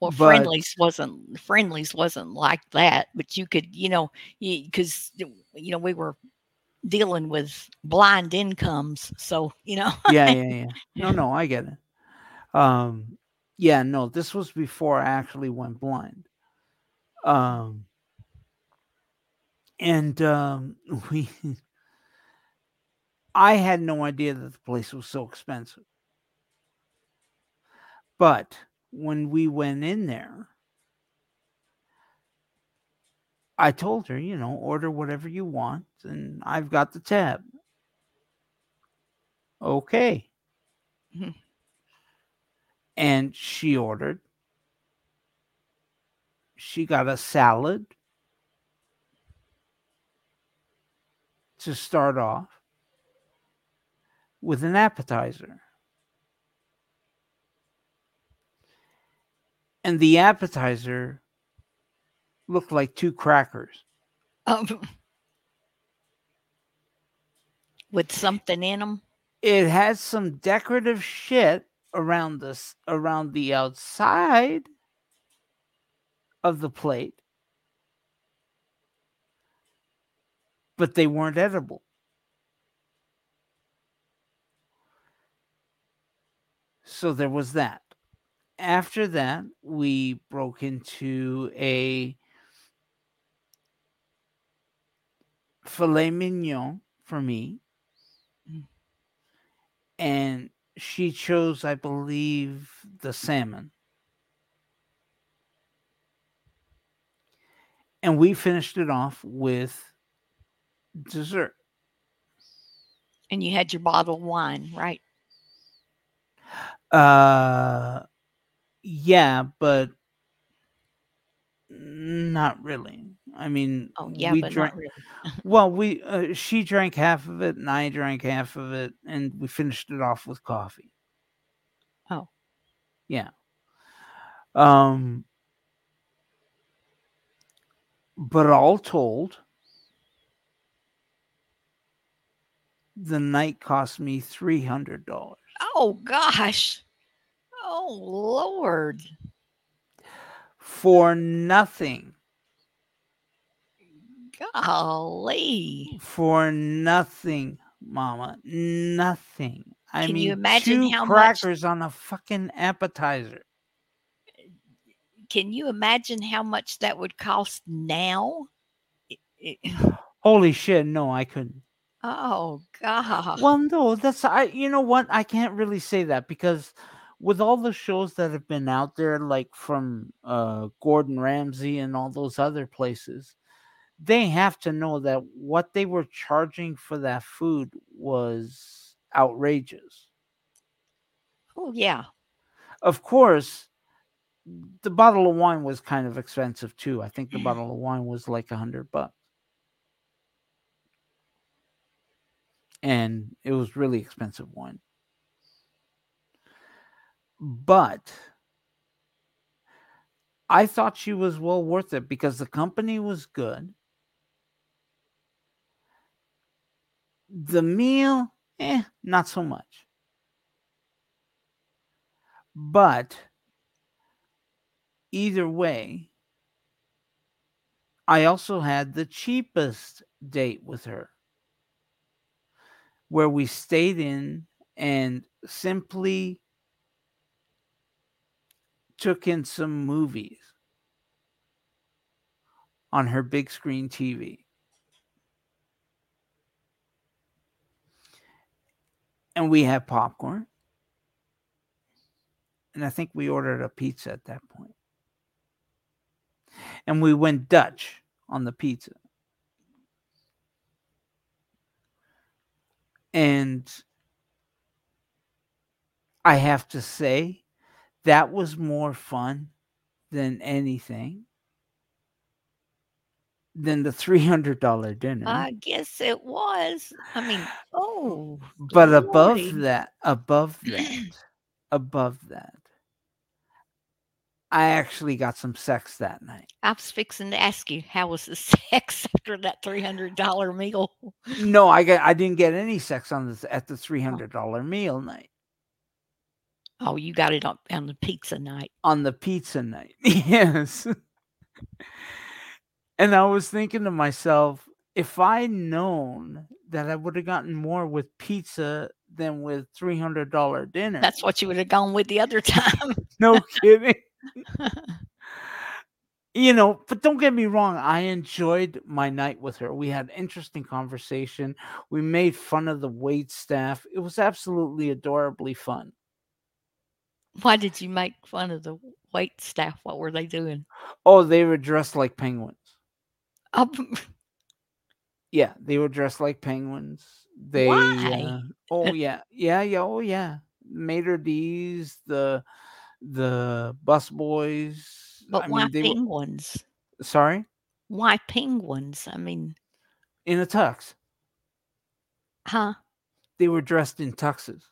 Well, But- friendlies wasn't friendlies wasn't like that, but you could, you know, because you know we were dealing with blind incomes, so you know, yeah, yeah, yeah. No, no, I get it. Um, yeah, no, this was before I actually went blind. Um, and um, we, I had no idea that the place was so expensive. But when we went in there, I told her, you know, order whatever you want, and I've got the tab. Okay. And she ordered. She got a salad to start off with an appetizer. And the appetizer looked like two crackers. Um, with something in them. It had some decorative shit around this around the outside of the plate. But they weren't edible. So there was that. After that, we broke into a filet mignon for me. Mm. And she chose, I believe, the salmon. And we finished it off with dessert. And you had your bottle of wine, right? Uh yeah, but not really. I mean, Oh, yeah, we but drank. not really. Well, we uh, she drank half of it, and I drank half of it, and we finished it off with coffee. Oh. yeah. Um, but all told, the night cost me three hundred dollars. Oh gosh. Oh Lord. for nothing. Golly. For nothing, Mama. Nothing. I Can mean, you imagine two how much- crackers on a fucking appetizer. Can you imagine how much that would cost now? It- it- Holy shit! No, I couldn't. oh God. Well, no, that's I. You know what? I can't really say that because with all the shows that have been out there, like from uh, Gordon Ramsay and all those other places, they have to know that what they were charging for that food was outrageous. Oh yeah. Of course, the bottle of wine was kind of expensive too. I think the bottle of wine was like a hundred bucks. And it was really expensive wine. But I thought she was well worth it because the company was good. The meal, eh, not so much. But either way, I also had the cheapest date with her where we stayed in and simply took in some movies on her big screen TV. And we had popcorn. And I think we ordered a pizza at that point. And we went Dutch on the pizza. And I have to say, that was more fun than anything than the $300 dinner. I guess it was. I mean, oh, but above that, above that, above that, I actually got some sex that night. I was fixing to ask you, how was the sex after that three hundred dollar meal? No, I got I didn't get any sex on this at the three hundred dollar meal night Oh, you got it on, on the pizza night. on the pizza night. yes. and I was thinking to myself, if I'd known that I would have gotten more with pizza than with three hundred dollar dinner. That's what you would have gone with the other time. no kidding. you know, but don't get me wrong, I enjoyed my night with her. We had interesting conversation. We made fun of the wait staff. It was absolutely adorably fun. Why did you make fun of the wait staff? What were they doing? Oh, they were dressed like penguins. Oh, Yeah, they were dressed like penguins. They Why? uh, oh yeah, yeah, yeah, oh yeah. Maitre D's, the the bus boys. But I why mean, they were, penguins? sorry, Why penguins? I mean, in a tux. huh? They were dressed in tuxes,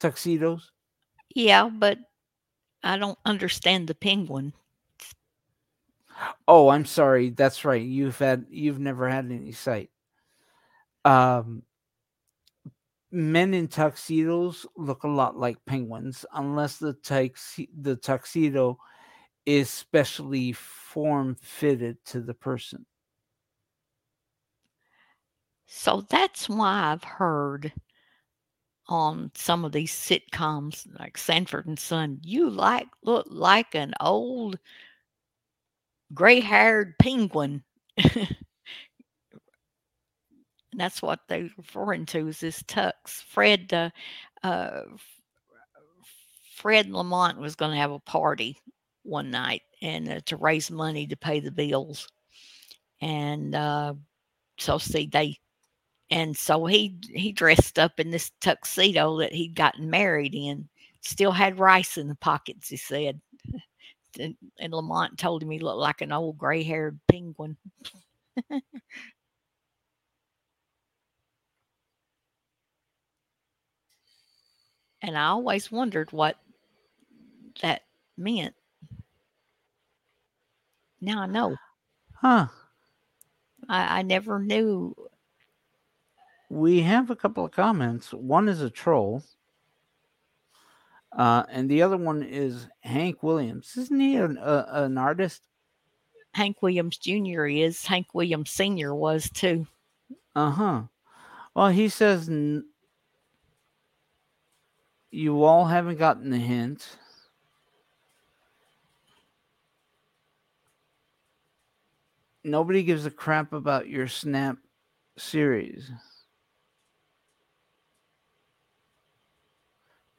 tuxedos. Yeah, but I don't understand the penguin. Oh, I'm sorry. That's right. You've had you've never had any sight. Um, men in tuxedos look a lot like penguins, unless the tux the tuxedo is specially form fitted to the person. So that's why I've heard on some of these sitcoms like Sanford and Son, you like look like an old gray-haired penguin. and that's what they're referring to is this tux. Fred uh, uh, Fred Lamont was going to have a party one night and uh, to raise money to pay the bills. And uh, so see they and so he he dressed up in this tuxedo that he'd gotten married in still had rice in the pockets he said. And, and lamont told him he looked like an old gray-haired penguin. And i always wondered what that meant. Now i know. Huh. i, I never knew We have a couple of comments. One is a troll. Uh, and the other one is Hank Williams. Isn't he an, uh, an artist? hank williams jr is hank williams sr was too Uh huh. Well, he says n- you all haven't gotten the hint. Nobody gives a crap about your Snap series.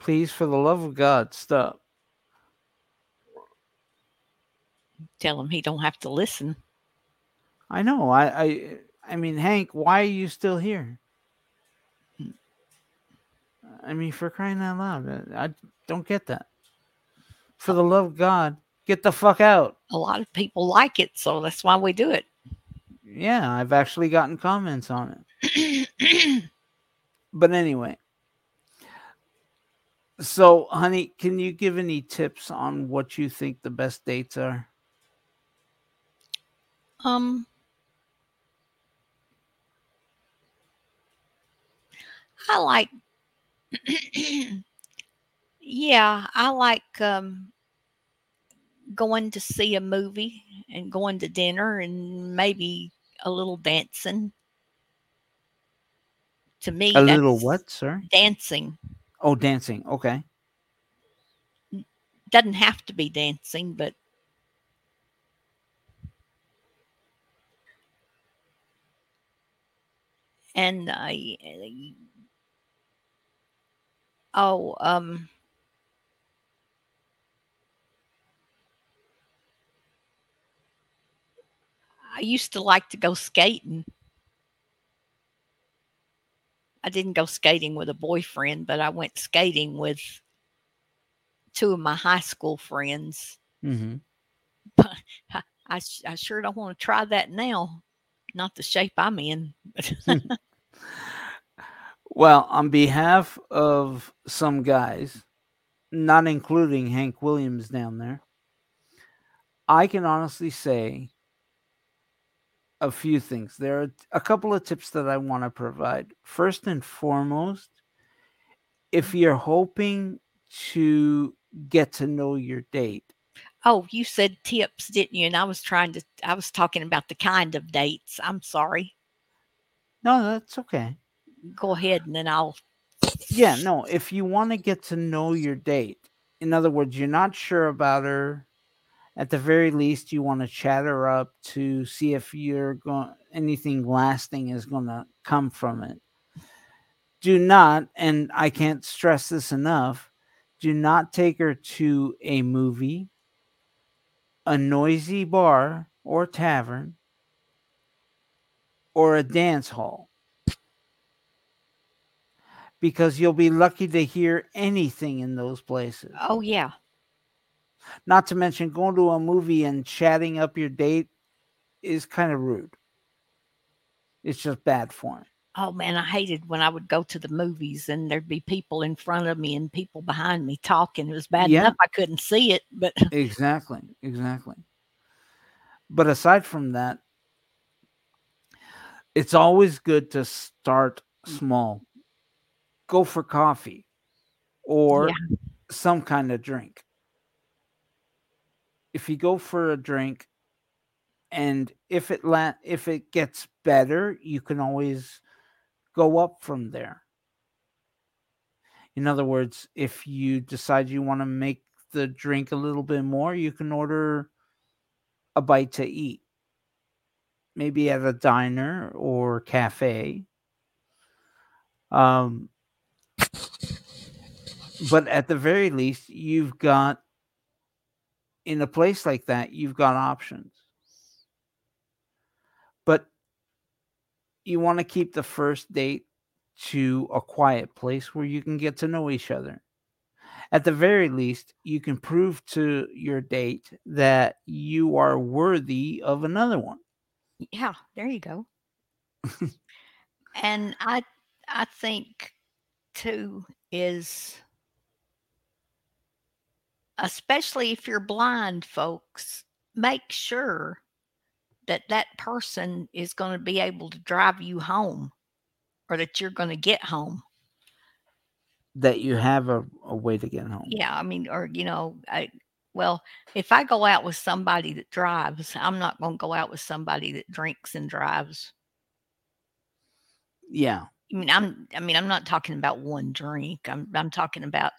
Please, for the love of God, stop. tell him he don't have to listen I know. I, I, I mean, Hank, why are you still here? I mean, for crying out loud, I don't get that. For the love of God, get the fuck out. a lot of people like it, so that's why we do it. Yeah, I've actually gotten comments on it. But anyway, so honey, can you give any tips on what you think the best dates are? um, I like, yeah, I like um, going to see a movie and going to dinner and maybe a little dancing. To me, A little what, sir? Dancing Oh, dancing. Okay. doesn't have to be dancing, but and I oh um I used to like to go skating. I didn't go skating with a boyfriend, but I went skating with two of my high school friends. Mm-hmm. I, I, I sure don't want to try that now. Not the shape I'm in. Well, on behalf of some guys, not including Hank Williams down there, I can honestly say a few things. There are a couple of tips that I want to provide. First and foremost, if mm-hmm. you're hoping to get to know your date, oh, you said tips, didn't you? And I was trying to, I was talking about the kind of dates. I'm sorry. no, that's okay. Go ahead and then I'll. Yeah, no, if you want to get to know your date, in other words, you're not sure about her, at the very least, you want to chatter up to see if you're going anything lasting is going to come from it. Do not, and I can't stress this enough, do not take her to a movie, a noisy bar or tavern, or a dance hall. because you'll be lucky to hear anything in those places. Oh yeah. Not to mention going to a movie and chatting up your date is kind of rude. It's just bad form. Oh man, I hated when I would go to the movies and there'd be people in front of me and people behind me talking. It was bad Yeah. enough I couldn't see it, but Exactly. Exactly. But aside from that, it's always good to start mm. small. Go for coffee or Yeah. some kind of drink. If you go for a drink and if it la- if it gets better, you can always go up from there. In other words, if you decide you want to make the drink a little bit more, you can order a bite to eat. Maybe at a diner or cafe. Um, but at the very least, you've got in a place like that, you've got options. But you want to keep the first date to a quiet place where you can get to know each other. At the very least, you can prove to your date that you are worthy of another one. yeah, there you go. and I I think too is especially if you're blind folks, make sure that that person is going to be able to drive you home or that you're going to get home. That you have a, a way to get home. Yeah, I mean, or you know, I well, if I go out with somebody that drives, I'm not going to go out with somebody that drinks and drives. Yeah. I mean, I'm I mean, I'm not talking about one drink. I'm I'm talking about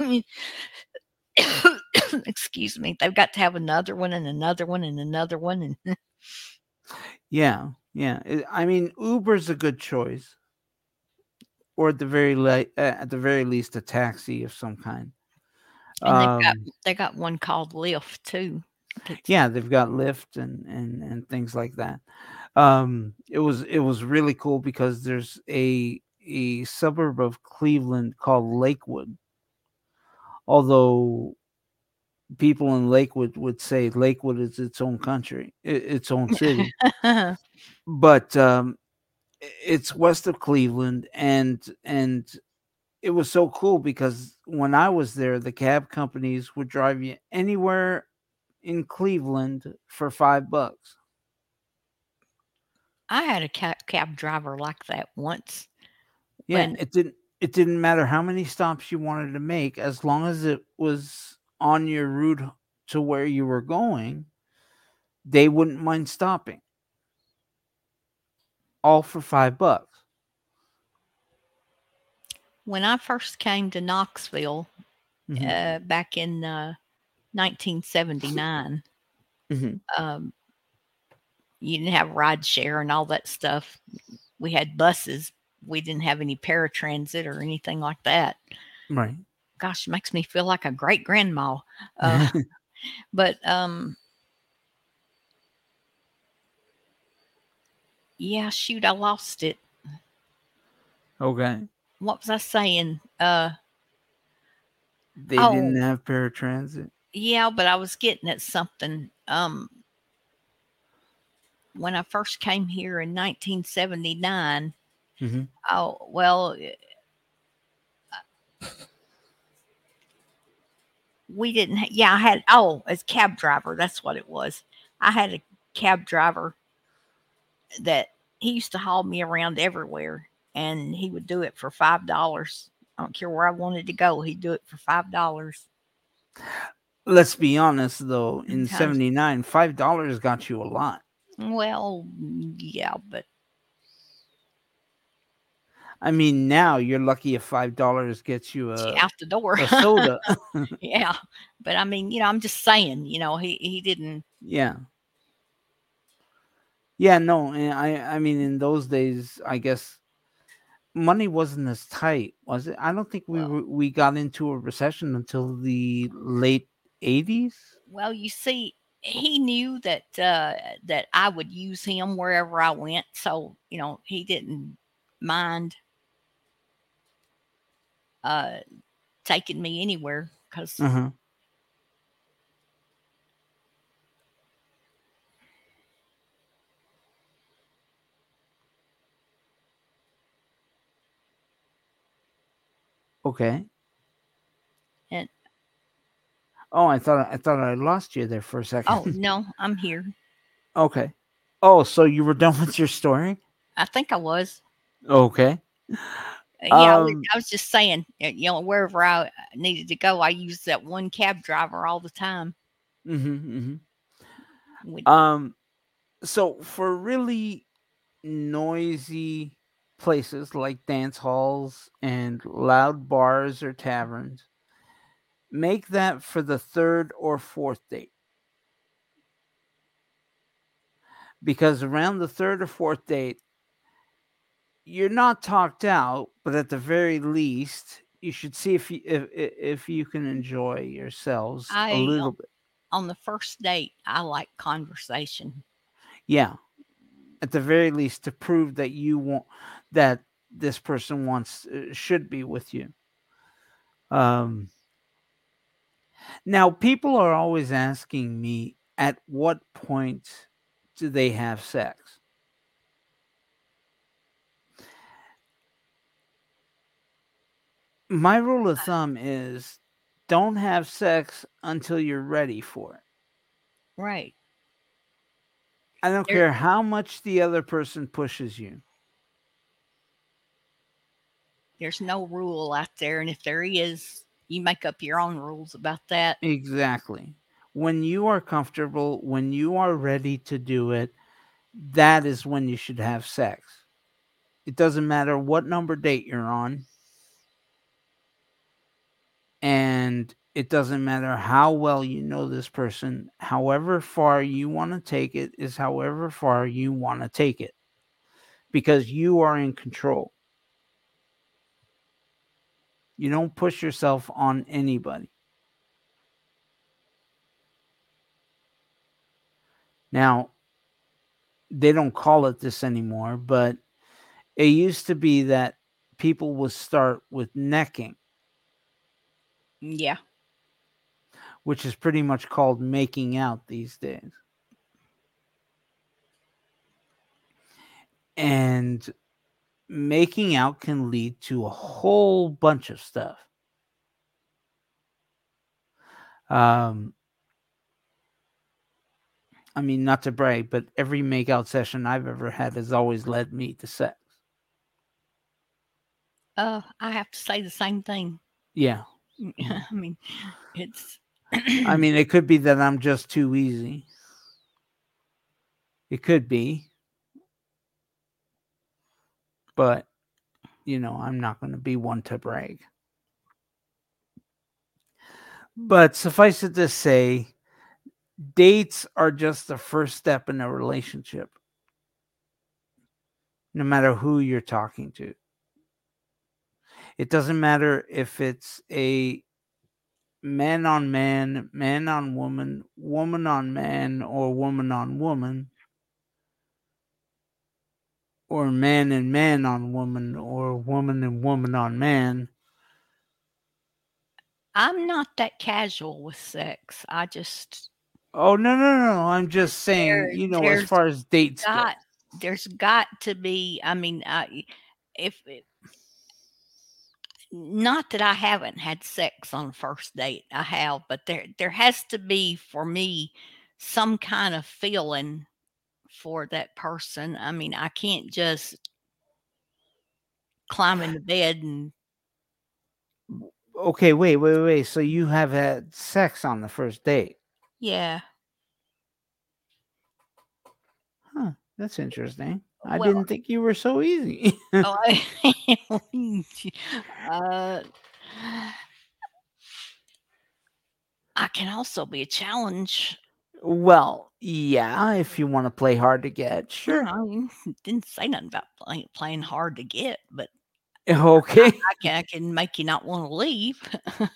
I mean, excuse me. They've got to have another one and another one and another one and Yeah. Yeah. I mean, Uber's a good choice. Or at the very late, uh, at the very least, a taxi of some kind. and they've got Um, they got one called Lyft too. yeah they've got lyft and and and things like that um it was it was really cool because there's a a suburb of cleveland called lakewood although people in lakewood would say lakewood is its own country its own city but um it's west of cleveland and and it was so cool because when i was there the cab companies would drive you anywhere in cleveland for five bucks I had a cab, driver like that once. yeah When- it didn't it didn't matter how many stops you wanted to make as long as it was on your route to where you were going they wouldn't mind stopping all for five bucks When I first came to Knoxville Mhm. uh, back in uh, 1979, Mhm. um, you didn't have ride share and all that stuff. We had buses. We didn't have any paratransit or anything like that. right Gosh, it makes me feel like a great grandma. Uh, but um, yeah, shoot, I lost it. okay What was I saying? Uh, they Oh. didn't have paratransit Yeah, but I was getting at something. Um, when I first came here in 1979, Mhm. oh, well, eh, we didn't, ha- yeah, I had, oh, as cab driver, that's what it was. I had a cab driver that he used to haul me around everywhere and he would do it for $5. I don't care where I wanted to go, he'd do it for $5. let's be honest though in 79 five dollars got you a lot Well, yeah, but i mean now you're lucky if five dollars gets you a, out the door. a soda yeah, but I mean, you know, I'm just saying, you know, he he didn't. Yeah. Yeah, no, and I I mean in those days, I guess money wasn't as tight, was it? I don't think we Well- were, we got into a recession until the late 80s. Well, you see, he knew that uh, that I would use him wherever I went, so you know, he didn't mind. Uh, taking me anywhere because Uh-huh. Okay. And- Oh, I thought I thought I lost you there for a second. oh no, I'm here. okay. Oh, so you were done with your story? I think I was. Okay. Uh, Yeah, I was- Um, I was just saying, uh, you know, wherever I needed to go, I used that one cab driver all the time. Mm-hmm, We- Um, so for really noisy places like dance halls and loud bars or taverns, make that for the third or fourth date. Because around the third or fourth date, you're not talked out, but at the very least, you should see if you if if you can enjoy yourselves I, a little bit. on the first date, I like conversation. Yeah. At the very least, to prove that you want that this person wants uh, should be with you. Um. Now, people are always asking me at what point do they have sex? My rule of uh, thumb is don't have sex until you're ready for it. Right. I don't There- care how much the other person pushes you. There's no rule out there. And if there is, you make up your own rules about that. Exactly. When you are comfortable, when you are ready to do it, that is when you should have sex. It doesn't matter what number date you're on. And it doesn't matter how well you know this person. However far you want to take it is however far you want to take it because you are in control. You don't push yourself on anybody. Now, they don't call it this anymore, but it used to be that people would start with necking, Yeah. which is pretty much called making out these days. And making out can lead to a whole bunch of stuff. Um, I mean, not to brag, but every makeout session I've ever had has always led me to sex. Uh, I have to say the same thing. Yeah. I mean, it's. I mean, it could be that I'm just too easy. It could be. But, you know, I'm not going to be one to brag. But suffice it to say, dates are just the first step in a relationship, no matter who you're talking to. It doesn't matter if it's a man on man, man on woman, woman on man, or woman on woman, or man and man on woman, or woman and woman on man. I'm not that casual with sex. I just Oh no no no! I'm just saying, There- you know, as far as dates go. there's got to be. I mean, I if it, not that I haven't had sex on a first date, I have, but there there has to be for me some kind of feeling for that person. I mean, I can't just climb into bed and Okay, wait, wait, wait. So you have had sex on the first date? yeah. Huh? That's interesting. I Well- didn't think you were so easy. Oh, I- uh, I can also be a challenge. well, yeah, if you want to play hard to get, sure. I didn't say nothing about playing, playing hard to get, but Okay. I can, I can make you not want to leave.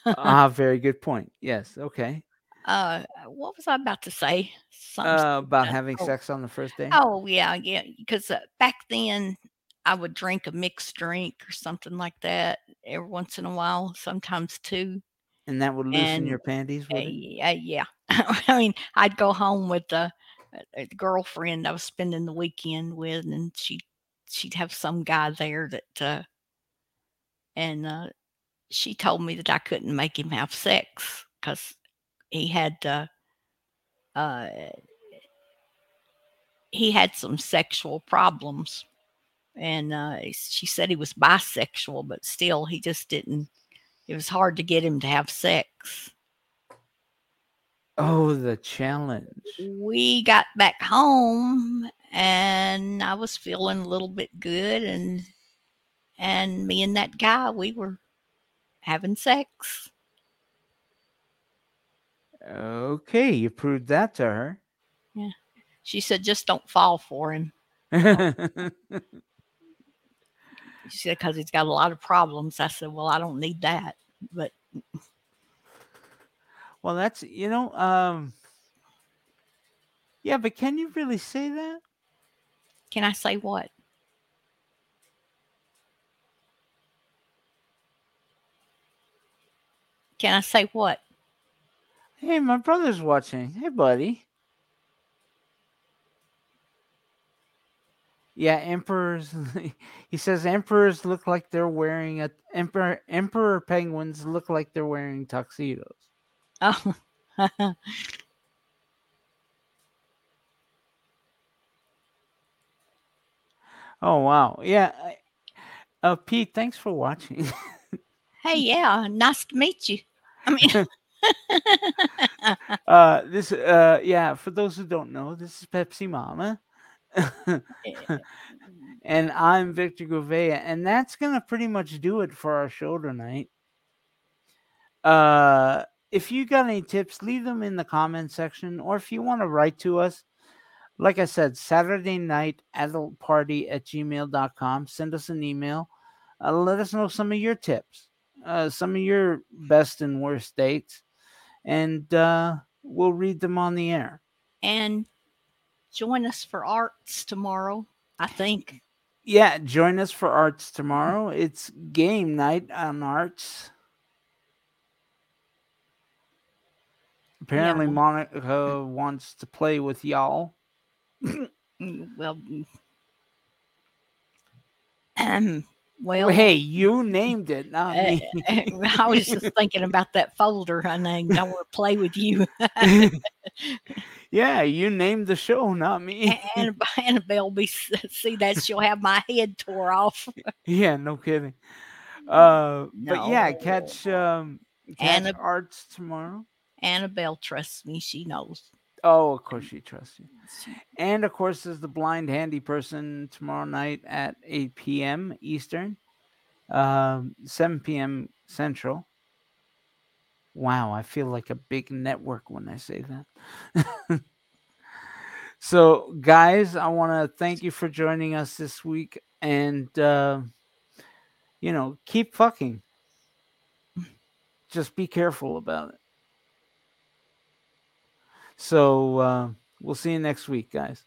ah, very good point. Yes. Okay. Uh, what was I about to say? Something Uh, about uh, having oh. sex on the first day. Oh yeah, yeah. Because uh, back then, I would drink a mixed drink or something like that every once in a while, sometimes two. And that would loosen And, your panties, Uh, yeah, yeah. I mean, I'd go home with the, uh, uh, the girlfriend I was spending the weekend with, and she she'd have some guy there that, uh, and uh, she told me that I couldn't make him have sex because he had uh, uh, he had some sexual problems, and uh, she said he was bisexual, but still, he just didn't. It was hard to get him to have sex. Oh, the challenge. we got back home and I was feeling a little bit good and and me and that guy we were having sex. Okay, you proved that to her. Yeah. She said just don't fall for him. She said cuz he's got a lot of problems. I said, "Well, I don't need that." But well, that's you know, um, yeah, but can you really say that? can I say what? Can I say what? Hey, my brother's watching. Hey, buddy. Yeah, emperors. he says emperors look like they're wearing a emperor. Emperor penguins look like they're wearing tuxedos. Oh. Oh wow, yeah. Uh, Pete, thanks for watching. hey, yeah, nice to meet you. I mean uh, this, uh, yeah. For those who don't know, this is Pepsi Mama. and I'm Victor Gouveia, and that's gonna pretty much do it for our show tonight. Uh, if you got any tips, leave them in the comment section, or if you want to write to us, like I said, Saturday night adult party at gmail.com. Send us an email. Uh, let us know some of your tips, uh, some of your best and worst dates, and uh, we'll read them on the air. and join us for arts tomorrow. I think. Yeah, join us for arts tomorrow. It's game night on arts. Apparently, Yeah. Monica wants to play with y'all. Mm, Well, um, well, Hey, you named it, not uh, me. I was just thinking about that folder I named. I want to play with you. yeah, you named the show, not me. and Annabelle be see that she'll have my head tore off. yeah, no kidding. Uh, but yeah, catch um, catch Annab- arts tomorrow. Annabelle trusts me; she knows. Oh, of course she trusts you. And of course, there's the blind handy person tomorrow night at 8 p.m. Eastern, um, 7 p.m. Central. Wow, I feel like a big network when I say that. so, guys, I want to thank you for joining us this week, and uh, you know, keep fucking. Just be careful about it. So, uh, we'll see you next week, guys.